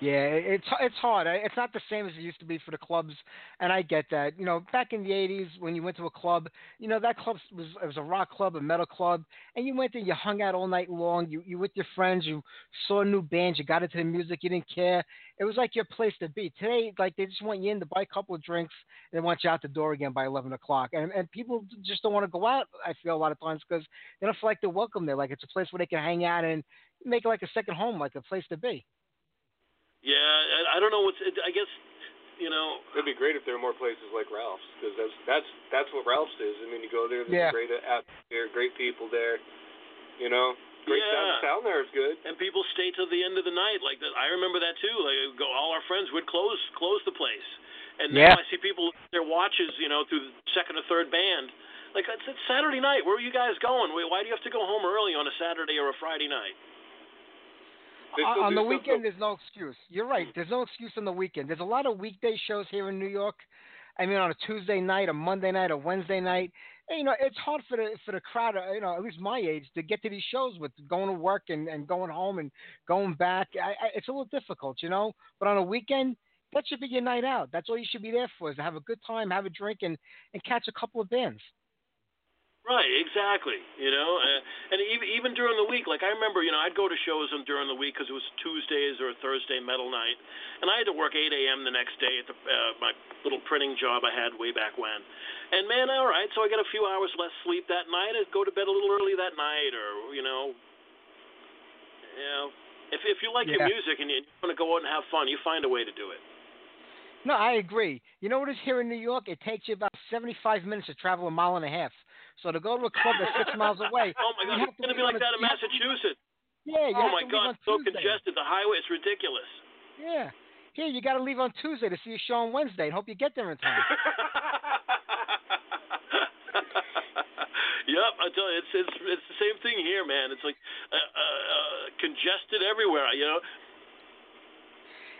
Yeah, it's it's hard. It's not the same as it used to be for the clubs, and I get that. You know, back in the '80s when you went to a club, you know that club was it was a rock club, a metal club, and you went there, you hung out all night long. You you with your friends, you saw new bands, you got into the music, you didn't care. It was like your place to be. Today, like they just want you in to buy a couple of drinks, and they want you out the door again by 11 o'clock. And and people just don't want to go out. I feel a lot of times because they don't feel like they're welcome there. Like it's a place where they can hang out and make it like a second home, like a place to be. Yeah, I, I don't know what's. It, I guess you know. It'd be great if there were more places like Ralph's because that's that's that's what Ralph's is. I mean, you go there, there's Yeah. great atmosphere, great people there. You know, great Yeah. down town there is good. And people stay till the end of the night. Like that, I remember that too. Like go, all our friends would close close the place, and Yeah. now I see people their watches, you know, through the second or third band. Like it's, it's Saturday night. Where are you guys going? Why do you have to go home early on a Saturday or a Friday night? On still on do the weekend, there's no excuse. You're right. There's no excuse on the weekend. There's a lot of weekday shows here in New York. I mean, on a Tuesday night, a Monday night, a Wednesday night. And, you know, it's hard for the for the crowd, uh, you know, at least my age, to get to these shows with going to work and, and going home and going back. I, I, it's a little difficult, you know. But on a weekend, that should be your night out. That's all you should be there for, is to have a good time, have a drink, and and catch a couple of bands. Right, exactly. You know, uh, and even even during the week, like I remember, you know, I'd go to shows on during the week because it was Tuesdays or Thursday metal night, and I had to work 8 a.m. the next day at the uh, my little printing job I had way back when. And man, all right, so I got a few hours less sleep that night. I'd go to bed a little early that night, or you know, you know, if if you like your music and you want to go out and have fun, you find a way to do it. No, I agree. You know what is here in New York? It takes you about 75 minutes to travel a mile and a half. So to go to a club that's six miles away, Oh my God, it's gonna be like that in to- Massachusetts. Yeah, Oh my to God, it's so congested. The highway, is ridiculous. Yeah. Here, you got to leave on Tuesday to see a show on Wednesday and hope you get there in time. yep, I tell you, it's it's it's the same thing here, man. It's like uh, uh, uh, congested everywhere. You know.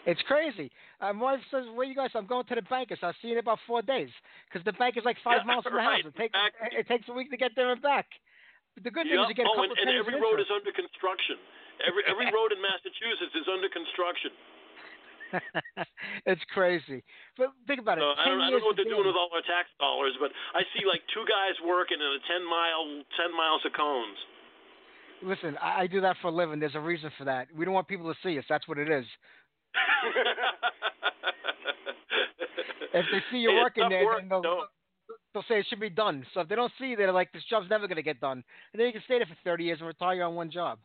It's crazy. Uh, my wife says, "Where you guys?" I'm going to the bank. I said, "I'll see you in about four days," because the bank is like five Yeah, miles from the house. It takes exactly. it takes a week to get there and back. But the good thing is you get a oh, couple and, and every road is under construction. Every every road in Massachusetts is under construction. it's crazy. But think about it. So I don't, I don't know what they're doing with all our tax dollars, but I see like two guys working in a ten mile ten miles of cones. Listen, I, I do that for a living. There's a reason for that. We don't want people to see us. That's what it is. If they see you Hey, working there, work, then they'll, no. they'll say it should be done. So if they don't see you, they're like, this job's never going to get done. And then you can stay there for 30 years and retire on one job.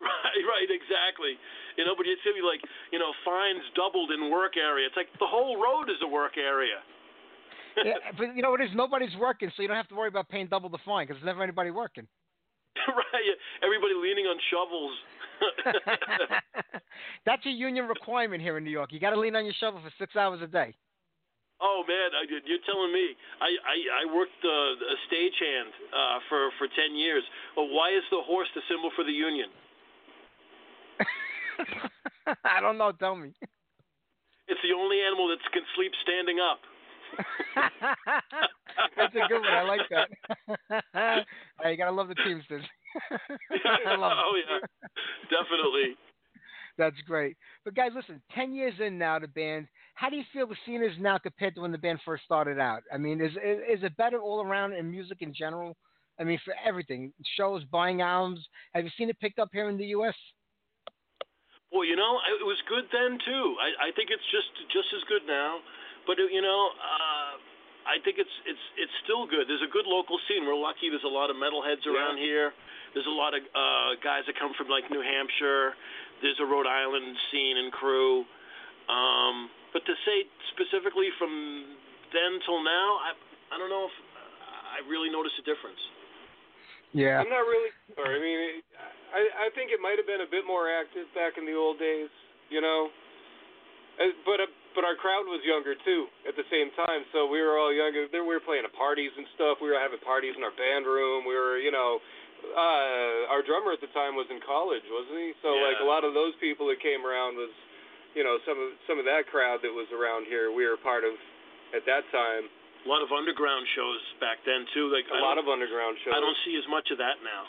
Right, right, exactly. You know, but it's gonna be like, you know, fines doubled in work area. It's like the whole road is a work area. yeah, but you know what it is? Nobody's working, so you don't have to worry about paying double the fine because there's never anybody working. right. Everybody leaning on shovels. That's a union requirement here in New York. You got to lean on your shovel for six hours a day. oh man, I, you're telling me. I I, I worked uh, a stagehand uh, for for ten years. Well, why is the horse the symbol for the union? I don't know. Tell me. It's the only animal that can sleep standing up. That's a good one. I like that. hey, you gotta love the Teamsters. I love it. oh yeah, definitely. That's great. But guys, listen, ten years in now, the band. How do you feel the scene is now compared to when the band first started out? I mean, is is, is it better all around in music in general? I mean, for everything, shows, buying albums. Have you seen it picked up here in the U.S.? Well, you know, it was good then too. I, I think it's just just as good now, but you know, uh, I think it's it's it's still good. There's a good local scene. We're lucky. There's a lot of metalheads around here. There's a lot of uh, guys that come from like New Hampshire. There's a Rhode Island scene and crew. Um, but to say specifically from then till now, I I don't know if I really noticed a difference. Yeah. I'm not really sure. I mean, it, I I think it might have been a bit more active back in the old days. You know, Uh, but uh, but our crowd was younger too at the same time, so we were all younger. Then we were playing at parties and stuff. We were having parties in our band room. We were, you know, uh, our drummer at the time was in college, wasn't he? So Yeah. like a lot of those people that came around was, you know, some of some of that crowd that was around here. We were part of at that time. A lot of underground shows back then too. Like A I lot of underground shows. I don't see as much of that now.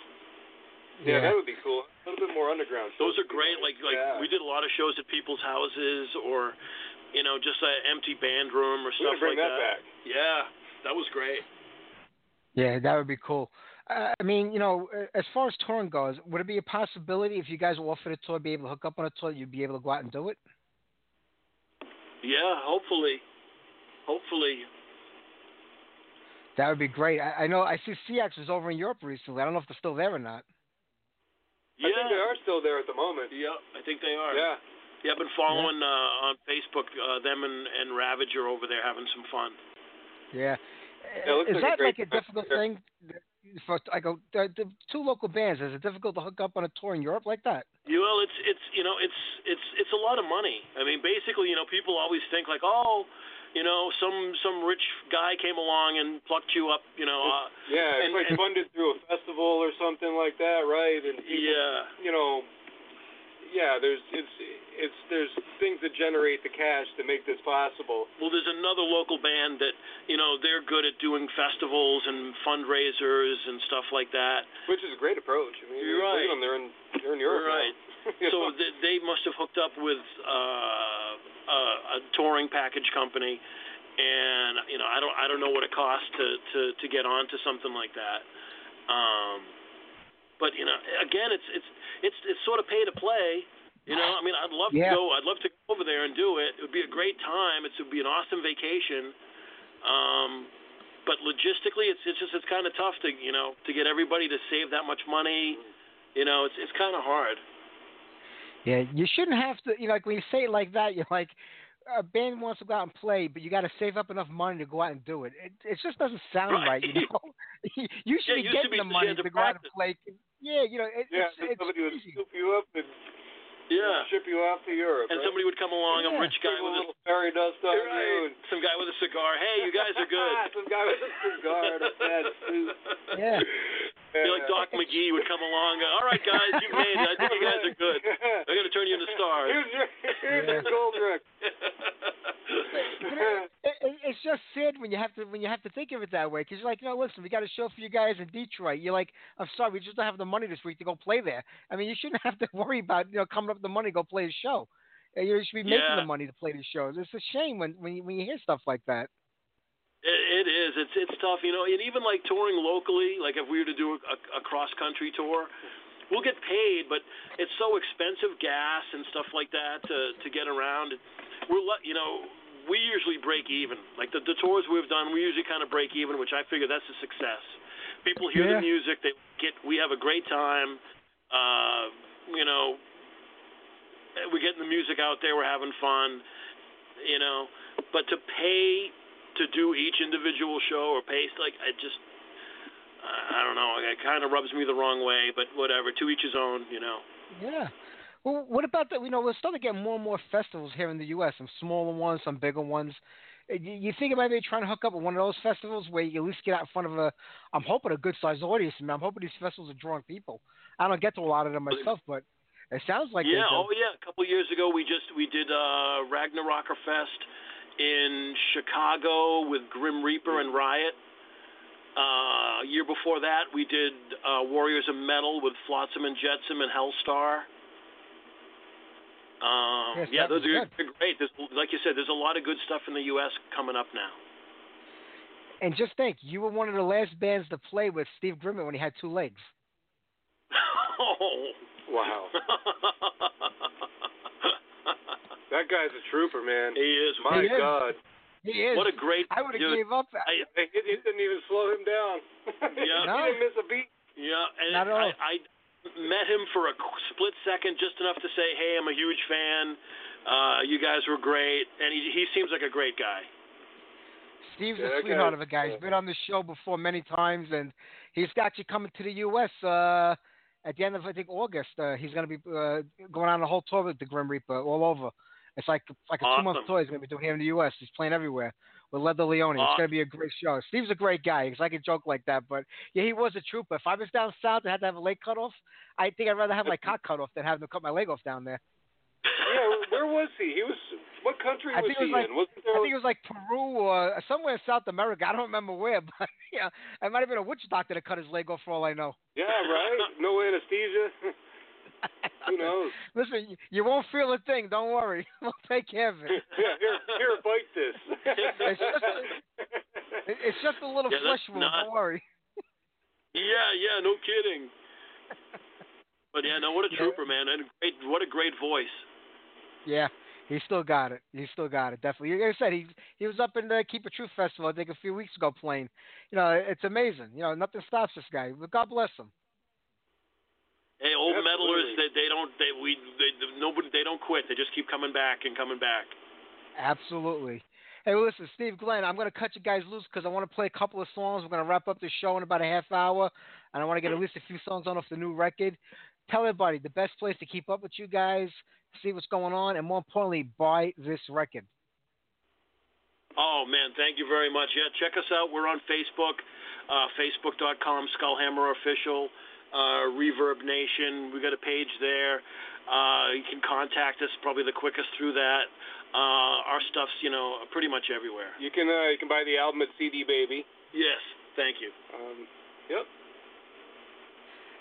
Yeah, that would be cool. A little bit more underground. Those are great. Like like Yeah. we did a lot of shows at people's houses or, you know, just an empty band room or We stuff gotta bring like that back. Yeah, that was great. Yeah, that would be cool. Uh, I mean, you know, uh, as far as touring goes, would it be a possibility if you guys were offered a tour, be able to hook up on a tour, you'd be able to go out and do it? Yeah, hopefully, hopefully. That would be great. I, I know I see CX was over in Europe recently. I don't know if they're still there or not. Yeah, I think they are still there at the moment. Yeah, I think they are. Yeah. Yeah, I've been following uh, on Facebook. Uh, them and and Ravage are over there having some fun. Yeah. Yeah, it looks is like that great like a time difficult thing for like a the, the two local bands? Is it difficult to hook up on a tour in Europe like that? You well, it's it's you know it's it's it's a lot of money. I mean, basically, you know, people always think like, oh, you know, some some rich guy came along and plucked you up, you know. Uh, Yeah, it's and- like and- funded through a festival or something like that, right? And people, yeah, you know, yeah, there's it's it's there's things that generate the cash to make this possible. Well, there's another local band that you know they're good at doing festivals and fundraisers and stuff like that. Which is a great approach. I mean, You're right. them, they're in they're in Europe. You're right. You so know? they, they must have hooked up with uh, a, a touring package company, and you know I don't I don't know what it costs to to to get onto something like that. Um, but you know, again, it's it's it's it's sort of pay to play. You know, I mean, I'd love Yeah. to go. I'd love to go over there and do it. It would be a great time. It would be an awesome vacation. Um, but logistically, it's it's just it's kind of tough to you know to get everybody to save that much money. You know, it's it's kind of hard. Yeah, you shouldn't have to. You know, like when you say it like that, you're like, a band wants to go out and play, but you got to save up enough money to go out and do it. It, it just doesn't sound right. Right. you know, you should Yeah, be getting be the money to, to go out and play. Yeah, you know, it, yeah, it's, it's somebody would easy. scoop you up and Yeah. ship you off to Europe. And right? somebody would come along, a rich guy Sprinkle with a little fairy dust on you. And, some guy with a cigar. Hey, you guys are good. Some guy with a cigar and a bad suit. Yeah. Be like Doc McGhee would come along. Go, All right, guys, you made it. I think you guys are good. I'm gonna turn you into stars. Here's your, here's your gold record. It, it, it's just sad when you have to when you have to think of it that way because you're like, you know, listen, we got a show for you guys in Detroit. You're like, I'm sorry, we just don't have the money this week to go play there. I mean, you shouldn't have to worry about you know coming up with the money to go play a show. Uh, You should be making Yeah. the money to play these shows. It's a shame when when you, when you hear stuff like that. It, it is. It's it's tough, you know. And even like touring locally, like if we were to do a, a cross country tour, we'll get paid, but it's so expensive, gas and stuff like that to to get around. We're you know. We usually break even. Like the, the tours we've done, we usually kind of break even, which I figure that's a success. People hear Yeah. the music, they get. We have a great time. Uh, you know, we're getting the music out there. We're having fun. You know, but to pay to do each individual show or pay like I just I don't know. It kind of rubs me the wrong way, but whatever. To each his own, you know. Yeah. Well, what about that? You know, we're starting to get more and more festivals here in the U.S. Some smaller ones, some bigger ones. Uh, You think about maybe trying to hook up with one of those festivals where you at least get out in front of a, I'm hoping a good sized audience. I mean, I'm hoping these festivals are drawing people. I don't get to a lot of them myself, but it sounds like yeah. Oh yeah. A couple years ago, we just we did uh, Ragnarocker Fest in Chicago with Grim Reaper and Riot. Uh, a year before that, we did uh, Warriors of Metal with Flotsam and Jetsam and Helstar. Um, Yes, yeah, those are they're great. There's, like you said, there's a lot of good stuff in the U.S. coming up now. And just think, you were one of the last bands to play with Steve Grimmett when he had two legs. oh. Wow. That guy's a trooper, man. he is. My He is. God. He is. What a great I would have dude. gave up. I, It, it didn't even slow him down. Yeah. he No. didn't miss a beat. yeah, and Not at all. I, I met him for a split second, just enough to say, "Hey, I'm a huge fan. Uh, you guys were great," and he he seems like a great guy. Steve's Yeah, a sweetheart guy- of a guy. He's been on the show before many times, and he's got you coming to the U.S. Uh, at the end of I think August. Uh, he's going to be uh, going on a whole tour with the Grim Reaper all over. It's like like a two month tour he's going to be doing here in the U.S. He's playing everywhere with Leather Leone. It's going to be a great show. Steve's a great guy. He's like a joke like that, but yeah, he was a trooper. If I was down south and had to have a leg cut off, I think I'd rather have my cock cut off than have them cut my leg off down there. Yeah, where was he? He was. What country I was think it he was like in? Wasn't there? I think it was like Peru or somewhere in South America. I don't remember where, but yeah, it might have been a witch doctor that cut his leg off for all I know. Yeah, right. No anesthesia. Who knows? Listen, you- you won't feel a thing. Don't worry. We'll take care of it. yeah, here, here, bite this. It's just, it- it's just a little Yeah, flesh wound. not- Don't worry. Yeah, yeah, no kidding. But yeah, no, what a Yeah. trooper, man, and great, what a great voice. Yeah, he still got it. He still got it. Definitely. Like I said, he he was up in the Keep It True Festival, I think, a few weeks ago playing. You know, it's amazing. You know, nothing stops this guy. But God bless him. Hey, old meddlers, they they don't they we they nobody they don't quit. They just keep coming back and coming back. Absolutely. Hey, well, listen, Steve Glenn, I'm going to cut you guys loose because I want to play a couple of songs. We're going to wrap up the show in about a half hour, and I want to get at least a few songs on off the new record. Tell everybody the best place to keep up with you guys, see what's going on, and more importantly, buy this record. Oh man, thank you very much. Yeah, check us out. We're on Facebook, uh, Facebook.com Skullhammer Official, uh, Reverb Nation. We got a page there. Uh, you can contact us probably the quickest through that. Uh, our stuff's you know pretty much everywhere. you can uh, you can buy the album at CD Baby. Yes, thank you. Um, yep.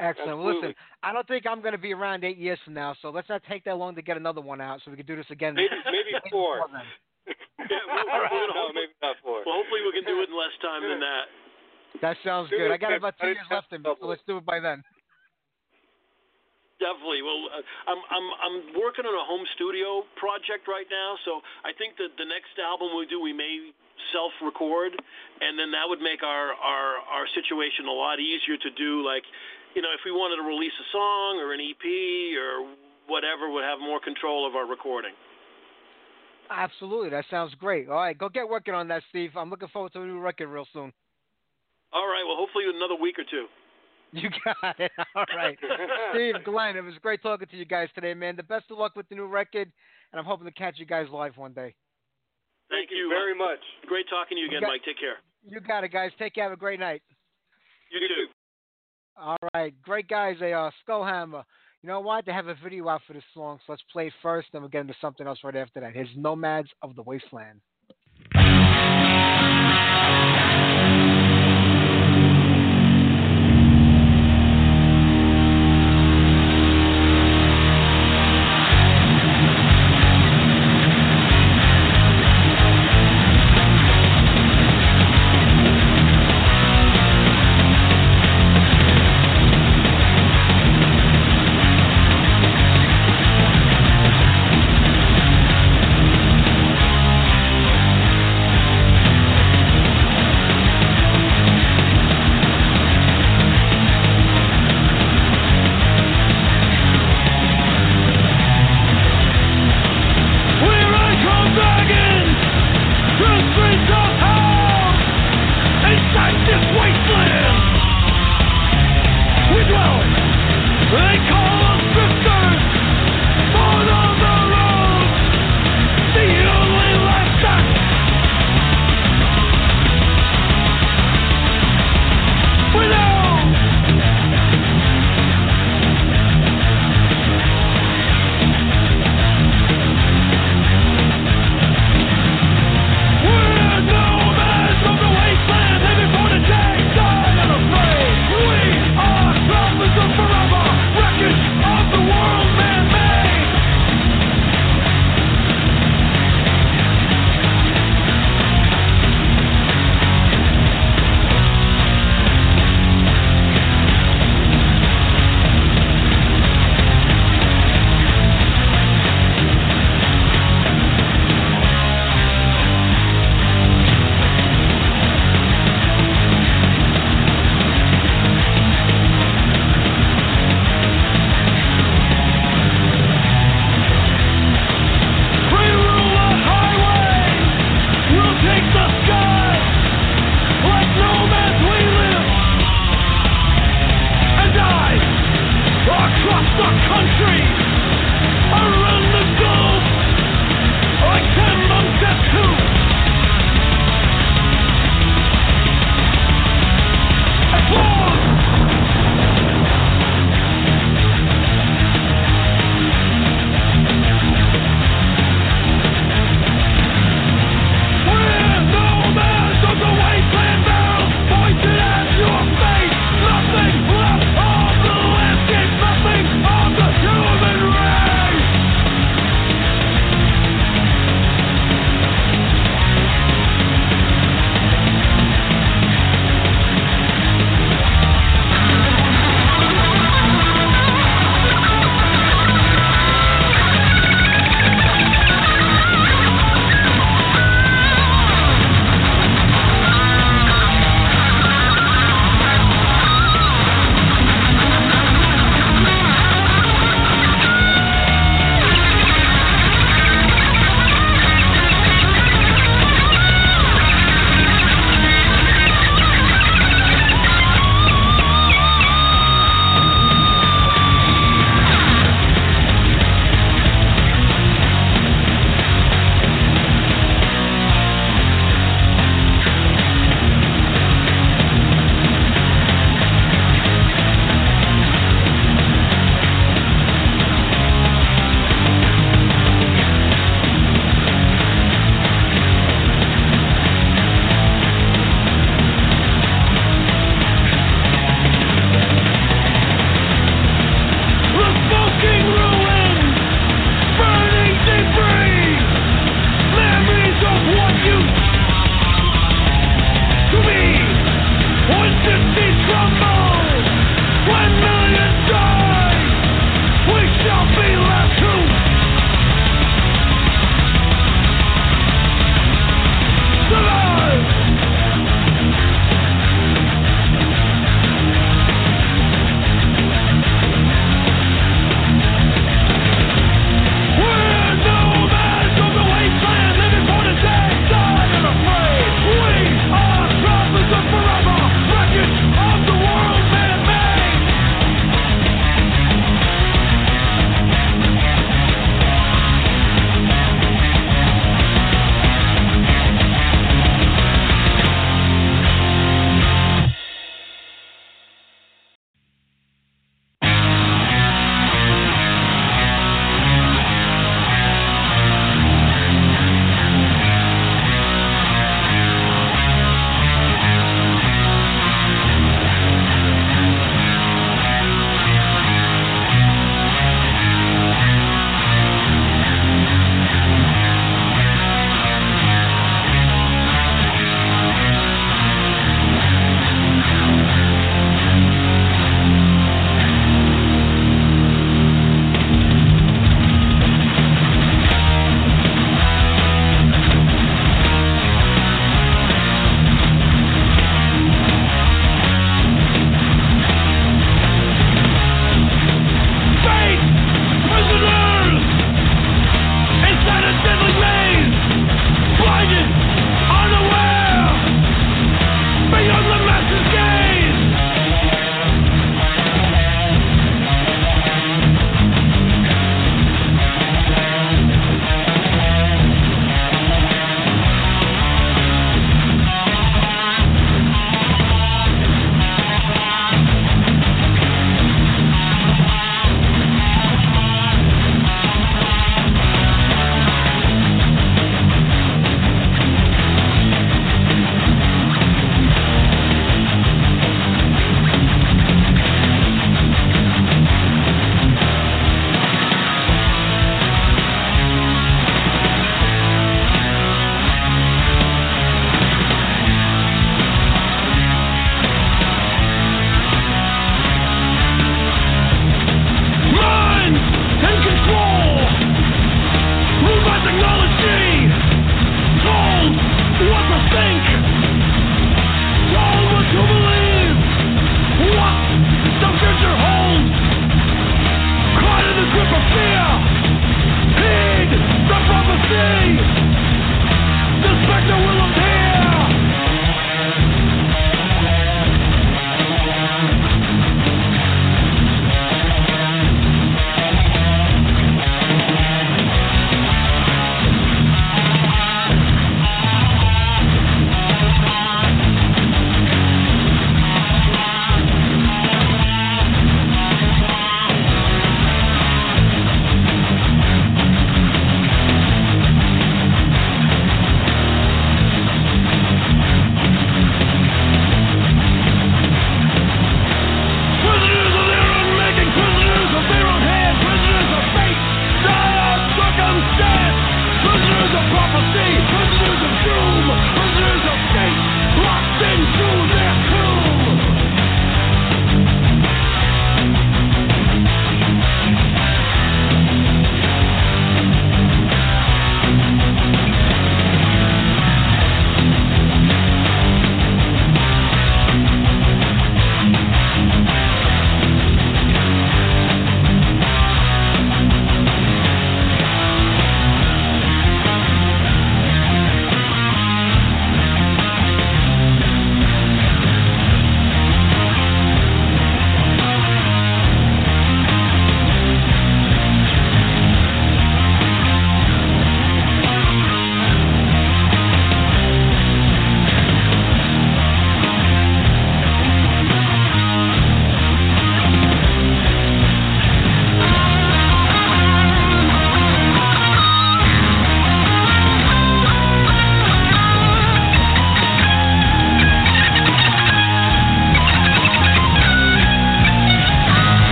Excellent. Well, listen, I don't think I'm going to be around eight years from now, so let's not take that long to get another one out so we can do this again. Maybe maybe four. Yeah, we're, we're, we're gonna no, hopefully, maybe not four. well, hopefully we can do it in less time than that. That sounds Do good. I got about two years left in me, so let's do it by then. Definitely. Well, uh, I'm I'm I'm working on a home studio project right now, so I think that the next album we do, we may self-record, and then that would make our our our situation a lot easier to do. Like, you know, if we wanted to release a song or an EP or whatever, would have more control of our recording. Absolutely. That sounds great. All right, go get working on that, Steve. I'm looking forward to a new record real soon. All right. Well, hopefully another week or two. You got it. All right. Steve, Glenn, it was great talking to you guys today, man. The best of luck with the new record, and I'm hoping to catch you guys live one day. Thank, you very much. Great talking to you again, got- Mike. Take care. You got it, guys. Take care. Have a great night. You too. All right. Great guys. They are Skullhammer. You know what? They have a video out for this song, so let's play it first, then we'll get into something else right after that. Here's Nomads of the Wasteland.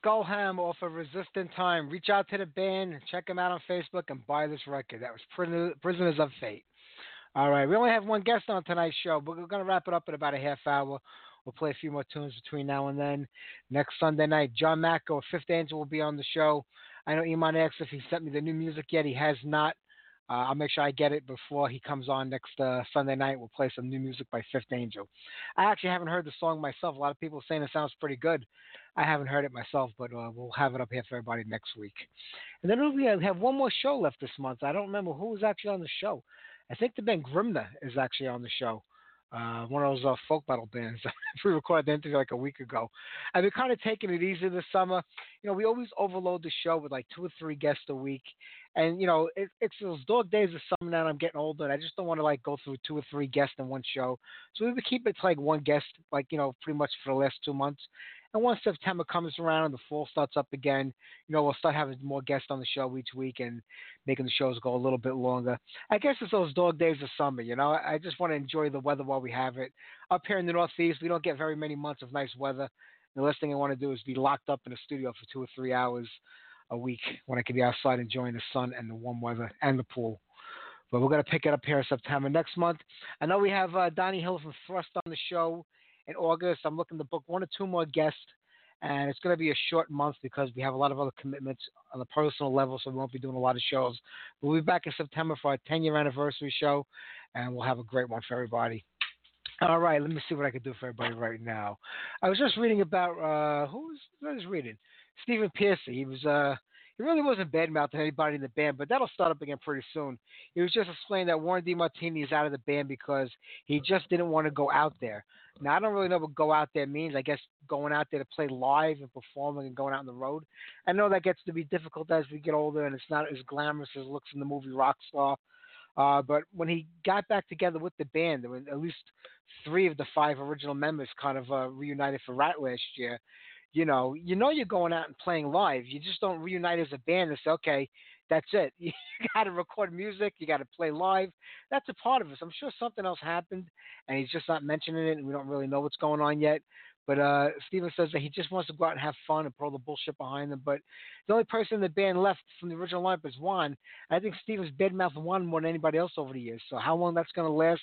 Skullham off of Resistant Time. Reach out to the band, check them out on Facebook, and buy this record. That was Prisoners of Fate. All right, we only have one guest on tonight's show, but we're going to wrap it up in about a half hour. We'll play a few more tunes between now and then. Next Sunday night, John Macko, Fifth Angel, will be on the show. I know Iman asked if he sent me the new music yet. He has not. Uh, I'll make sure I get it before he comes on next uh, Sunday night. We'll play some new music by Fifth Angel. I actually haven't heard the song myself. A lot of people saying it sounds pretty good. I haven't heard it myself, but uh, we'll have it up here for everybody next week. And then we have one more show left this month. I don't remember who was actually on the show. I think the band Grimner is actually on the show. Uh, one of those uh, folk metal bands. we recorded the interview like a week ago. I've been kind of taking it easy this summer. You know, we always overload the show with like two or three guests a week, and you know, it, it's those dog days of summer now. I'm getting older, and I just don't want to like go through two or three guests in one show. So we would keep it to like one guest, like you know, pretty much for the last two months. And once September comes around and the fall starts up again, you know, we'll start having more guests on the show each week and making the shows go a little bit longer. I guess it's those dog days of summer, you know. I just want to enjoy the weather while we have it. Up here in the Northeast, we don't get very many months of nice weather. The last thing I want to do is be locked up in a studio for two or three hours a week when I could be outside enjoying the sun and the warm weather and the pool. But we're going to pick it up here in September. Next month, I know we have uh, Donnie Hill from Thrust on the show in August. I'm looking to book one or two more guests, and it's going to be a short month because we have a lot of other commitments on the personal level, so we won't be doing a lot of shows. We'll be back in September for our 10 year anniversary show, and we'll have a great one for everybody. All right, let me see what I can do for everybody right now. I was just reading about uh, who was I was reading Stephen Pearcy. He was uh, he really wasn't bad mouthing anybody in the band, but that'll start up again pretty soon. He was just explaining that Warren DeMartini is out of the band because he just didn't want to go out there. Now I don't really know what go out there means. I guess going out there to play live and performing and going out on the road. I know that gets to be difficult as we get older, and it's not as glamorous as it looks in the movie Rockstar. Uh, but when he got back together with the band, there were at least three of the five original members kind of uh, reunited for Ratt last year you know, you know you're going out and playing live. You just don't reunite as a band and say, okay, that's it. You got to record music. You got to play live. That's a part of us. I'm sure something else happened, and he's just not mentioning it, and we don't really know what's going on yet. But uh, Steven says that he just wants to go out and have fun and put all the bullshit behind him. But the only person in the band left from the original lineup is Juan. I think Steven's bedmouth Juan more than anybody else over the years. So how long that's going to last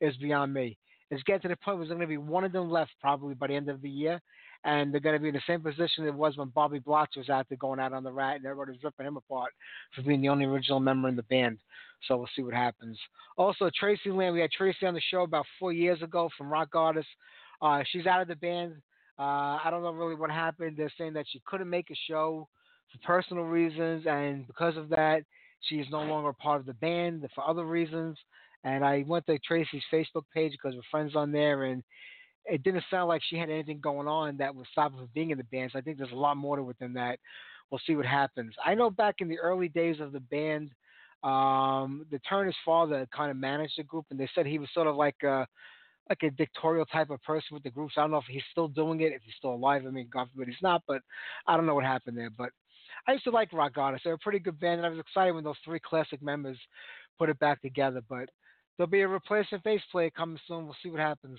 is beyond me. It's getting to the point where there's going to be one of them left probably by the end of the year and they're going to be in the same position it was when Bobby Blotz was out there going out on the Ratt, and everybody's ripping him apart for being the only original member in the band. So we'll see what happens. Also, Tracey Lamb, we had Tracey on the show about four years ago from Rock Goddess. Uh, she's out of the band. Uh, I don't know really what happened. They're saying that she couldn't make a show for personal reasons, and because of that, she is no longer part of the band for other reasons. And I went to Tracey's Facebook page because we're friends on there, and it didn't sound like she had anything going on that would stop her from being in the band. So I think there's a lot more to it than that. We'll see what happens. I know back in the early days of the band, um, the Turner's father kind of managed the group, and they said he was sort of like a like a dictatorial type of person with the groups. So I don't know if he's still doing it, if he's still alive. I mean, God forbid he's not, but I don't know what happened there. But I used to like Rock Goddess. They're a pretty good band, and I was excited when those three classic members put it back together. But there'll be a replacement bass player coming soon. We'll see what happens.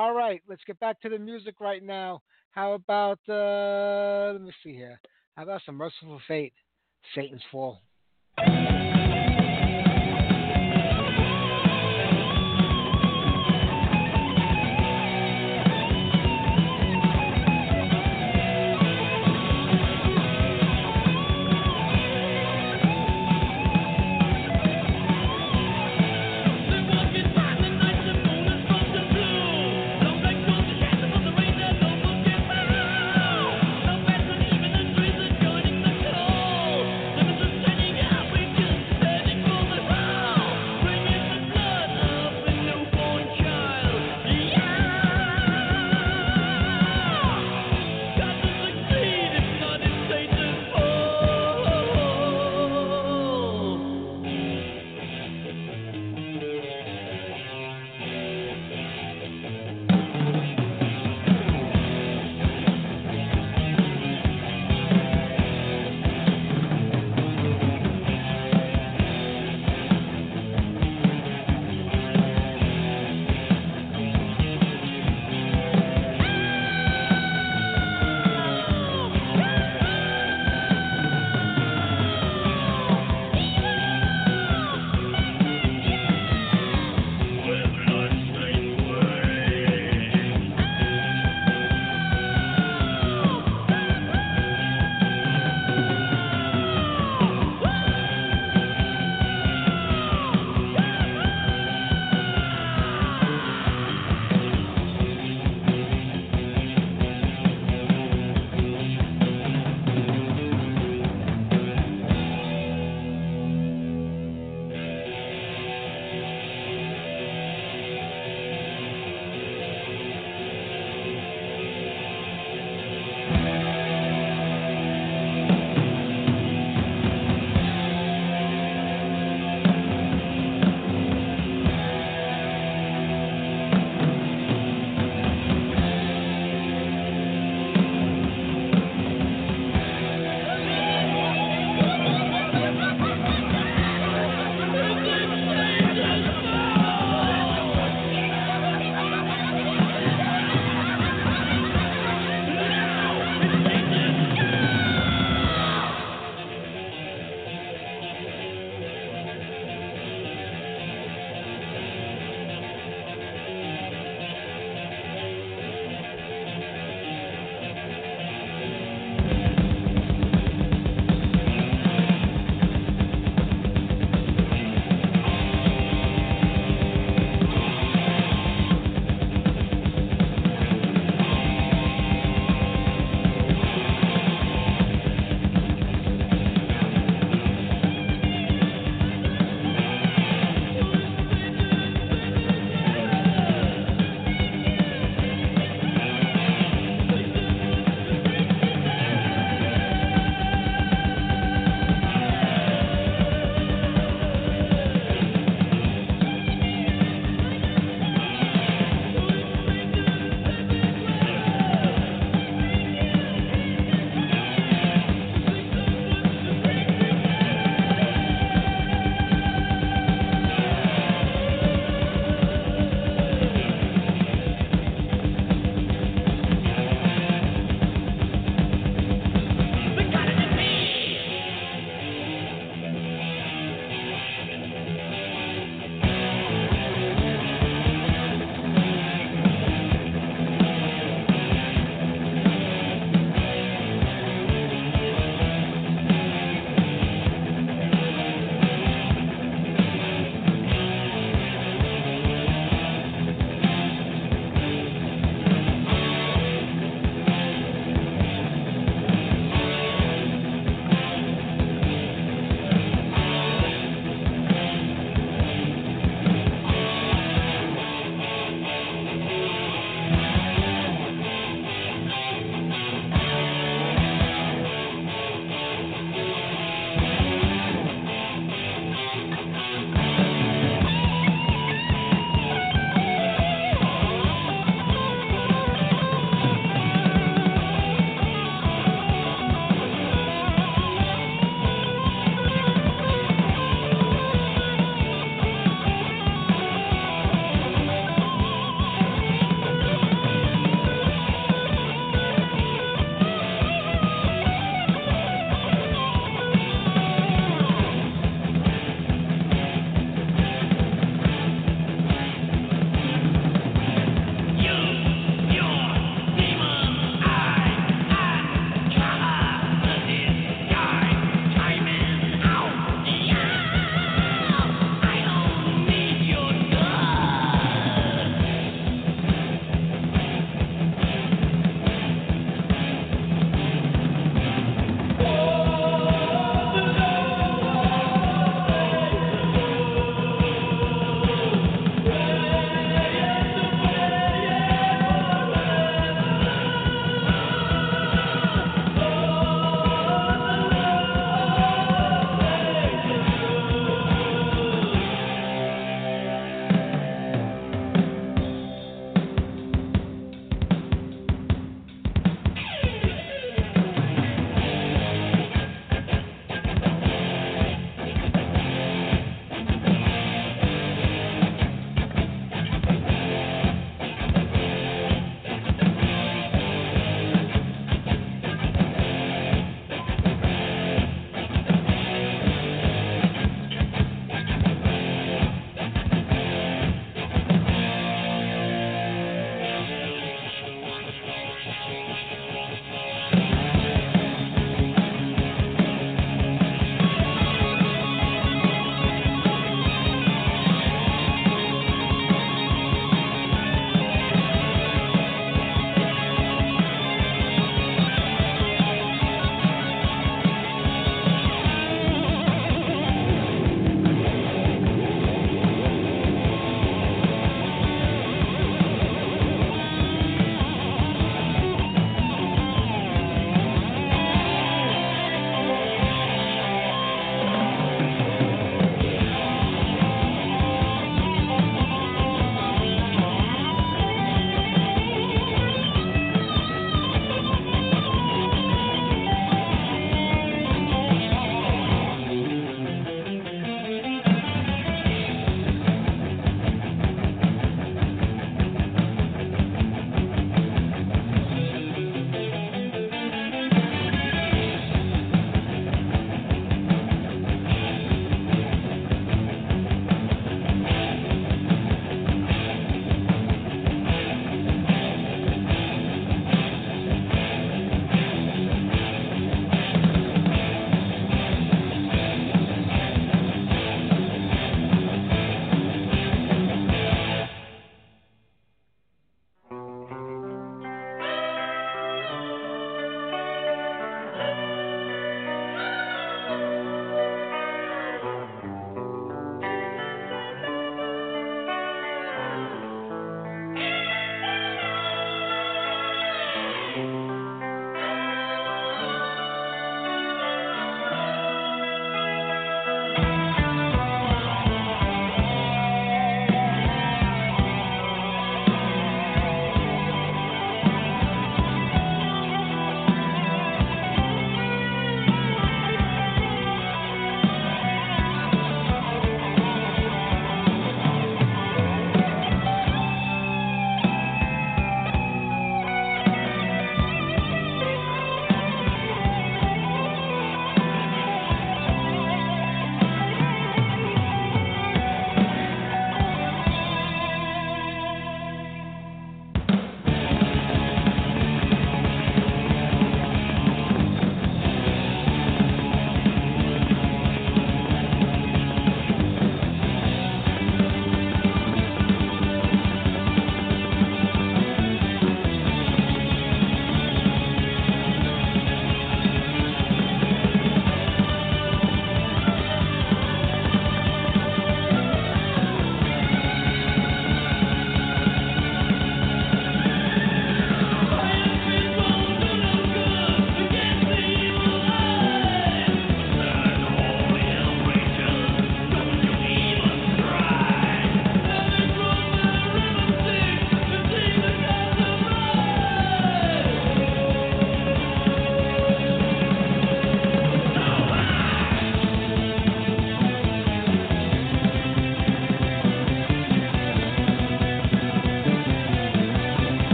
All right, let's get back to the music right now. How about uh let me see here. How about some Mercyful Fate? Satan's fall.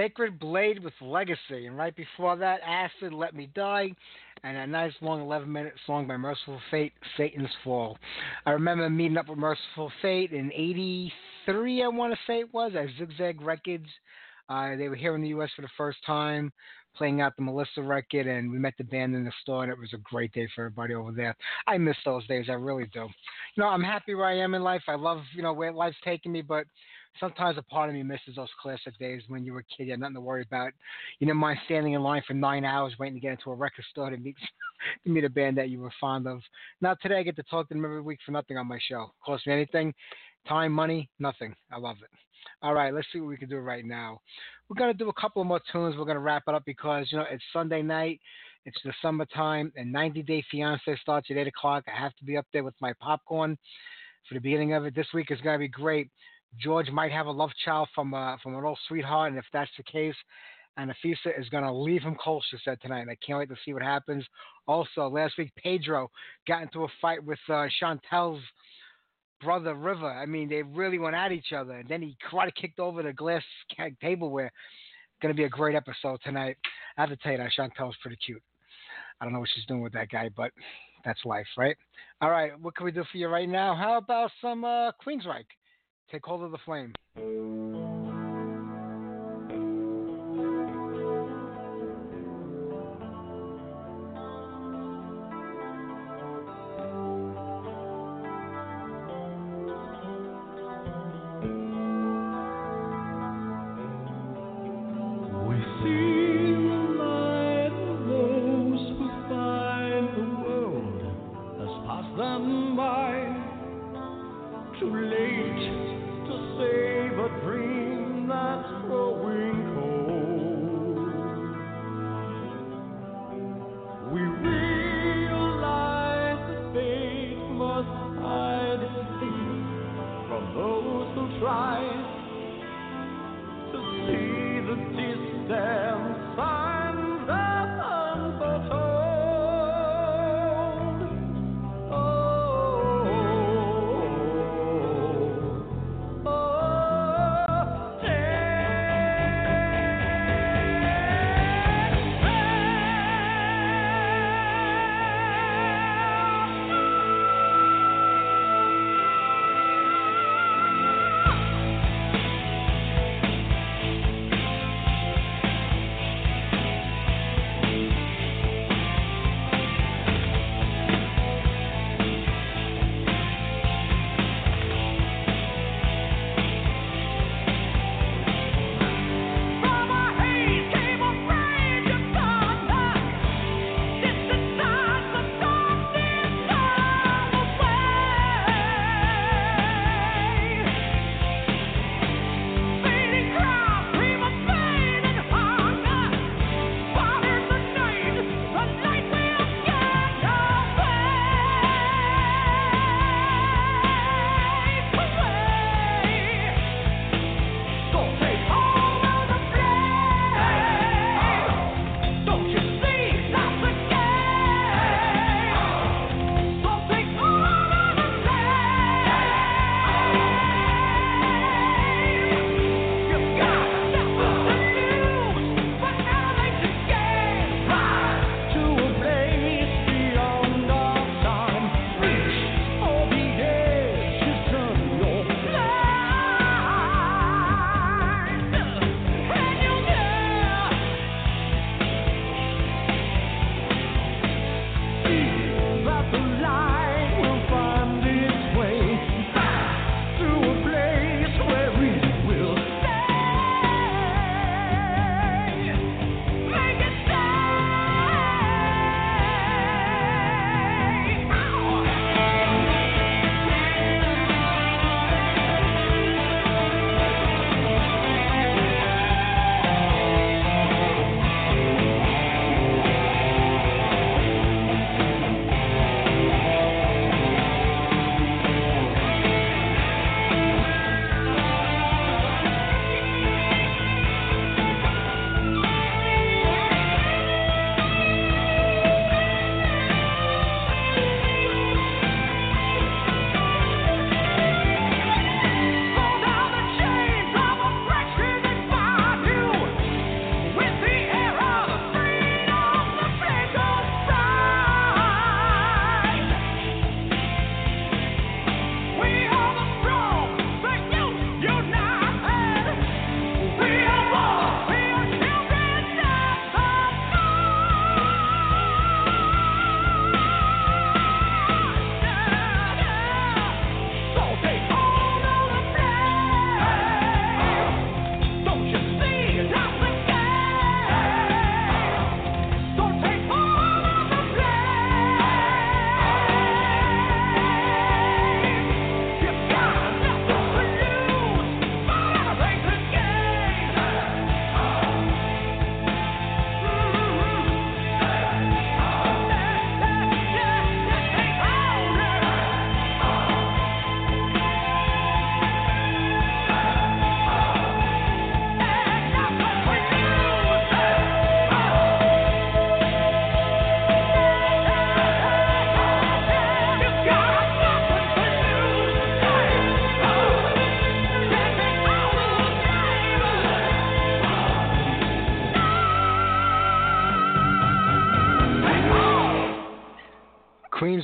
Sacred Blade with Legacy. And right before that, Acid, Let Me Die. And a nice long 11 minute song by Mercyful Fate, Satan's Fall. I remember meeting up with Mercyful Fate in 83, I want to say it was, at Zigzag Records. Uh, they were here in the U.S. for the first time, playing out the Melissa record, and we met the band in the store, and it was a great day for everybody over there. I miss those days, I really do. You know, I'm happy where I am in life. I love, you know, where life's taking me, but sometimes a part of me misses those classic days when you were a kid. You had nothing to worry about. You didn't mind standing in line for nine hours waiting to get into a record store to meet to meet a band that you were fond of. Now today I get to talk to them every week for nothing on my show. Cost me anything, time, money, nothing. I love it. All right, let's see what we can do right now. We're gonna do a couple of more tunes. We're gonna wrap it up because you know it's Sunday night. It's the summertime, and 90 Day Fiance starts at 8 o'clock. I have to be up there with my popcorn for the beginning of it. This week is going to be great. George might have a love child from uh, from an old sweetheart, and if that's the case, Anafisa is going to leave him cold, she said tonight, and I can't wait to see what happens. Also, last week, Pedro got into a fight with uh, Chantel's brother, River. I mean, they really went at each other, and then he karate kicked over the glass tableware. It's Going to be a great episode tonight. I have to tell you that Chantel's pretty cute. I don't know what she's doing with that guy, but that's life, right? All right, what can we do for you right now? How about some uh, Queensryche? Take hold of the flame.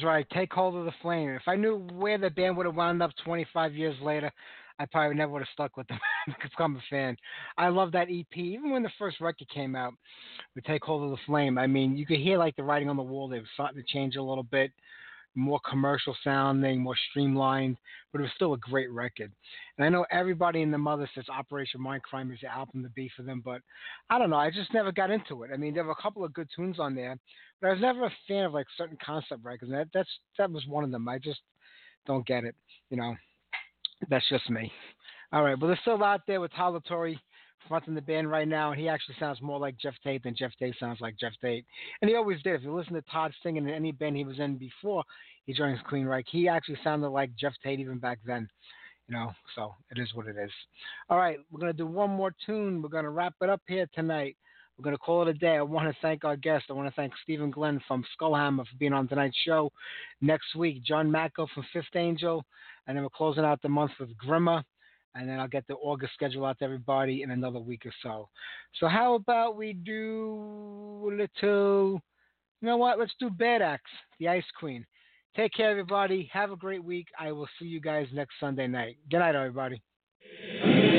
Queensryche, take hold of the flame. If I knew where the band would have wound up 25 years later, I probably never would have stuck with them because I'm a fan. I love that EP. Even when the first record came out, we take hold of the flame. I mean, you could hear like the writing on the wall. They were starting to change a little bit, more commercial sounding, more streamlined, but it was still a great record. And I know everybody in the mother says Operation Mindcrime is the album to be for them, but I don't know. I just never got into it. I mean, there were a couple of good tunes on there, but I was never a fan of like certain concept records. And that that's that was one of them. I just don't get it. You know, that's just me. All right, but they're still out there with Tyler fronting the band right now, and he actually sounds more like Geoff Tate than Geoff Tate sounds like Geoff Tate. And he always did. If you listen to Todd singing in any band he was in before he joined Queensryche, he actually sounded like Geoff Tate even back then. You know, so it is what it is. All right, we're gonna do one more tune. We're gonna wrap it up here tonight. We're going to call it a day. I want to thank our guest. I want to thank Stephen Glenn from Skull Hammer for being on tonight's show. Next week, John Macko from Fifth Angel. And then we're closing out the month with Grimner. And then I'll get the August schedule out to everybody in another week or so. So, how about we do a little, you know what? Let's do Bad Axe, the Ice Queen. Take care, everybody. Have a great week. I will see you guys next Sunday night. Good night, everybody. Thank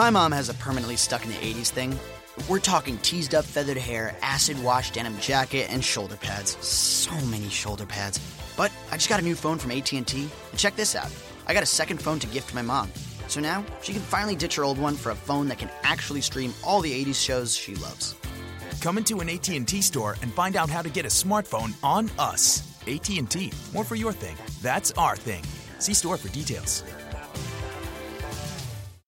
My mom has a permanently stuck in the 80s thing. We're talking teased up feathered hair, acid wash denim jacket, and shoulder pads. So many shoulder pads. But I just got a new phone from AT&T, and check this out. I got a second phone to gift my mom. So now she can finally ditch her old one for a phone that can actually stream all the 80s shows she loves. Come into an AT&T store and find out how to get a smartphone on us. AT&T. More for your thing. That's our thing. See store for details.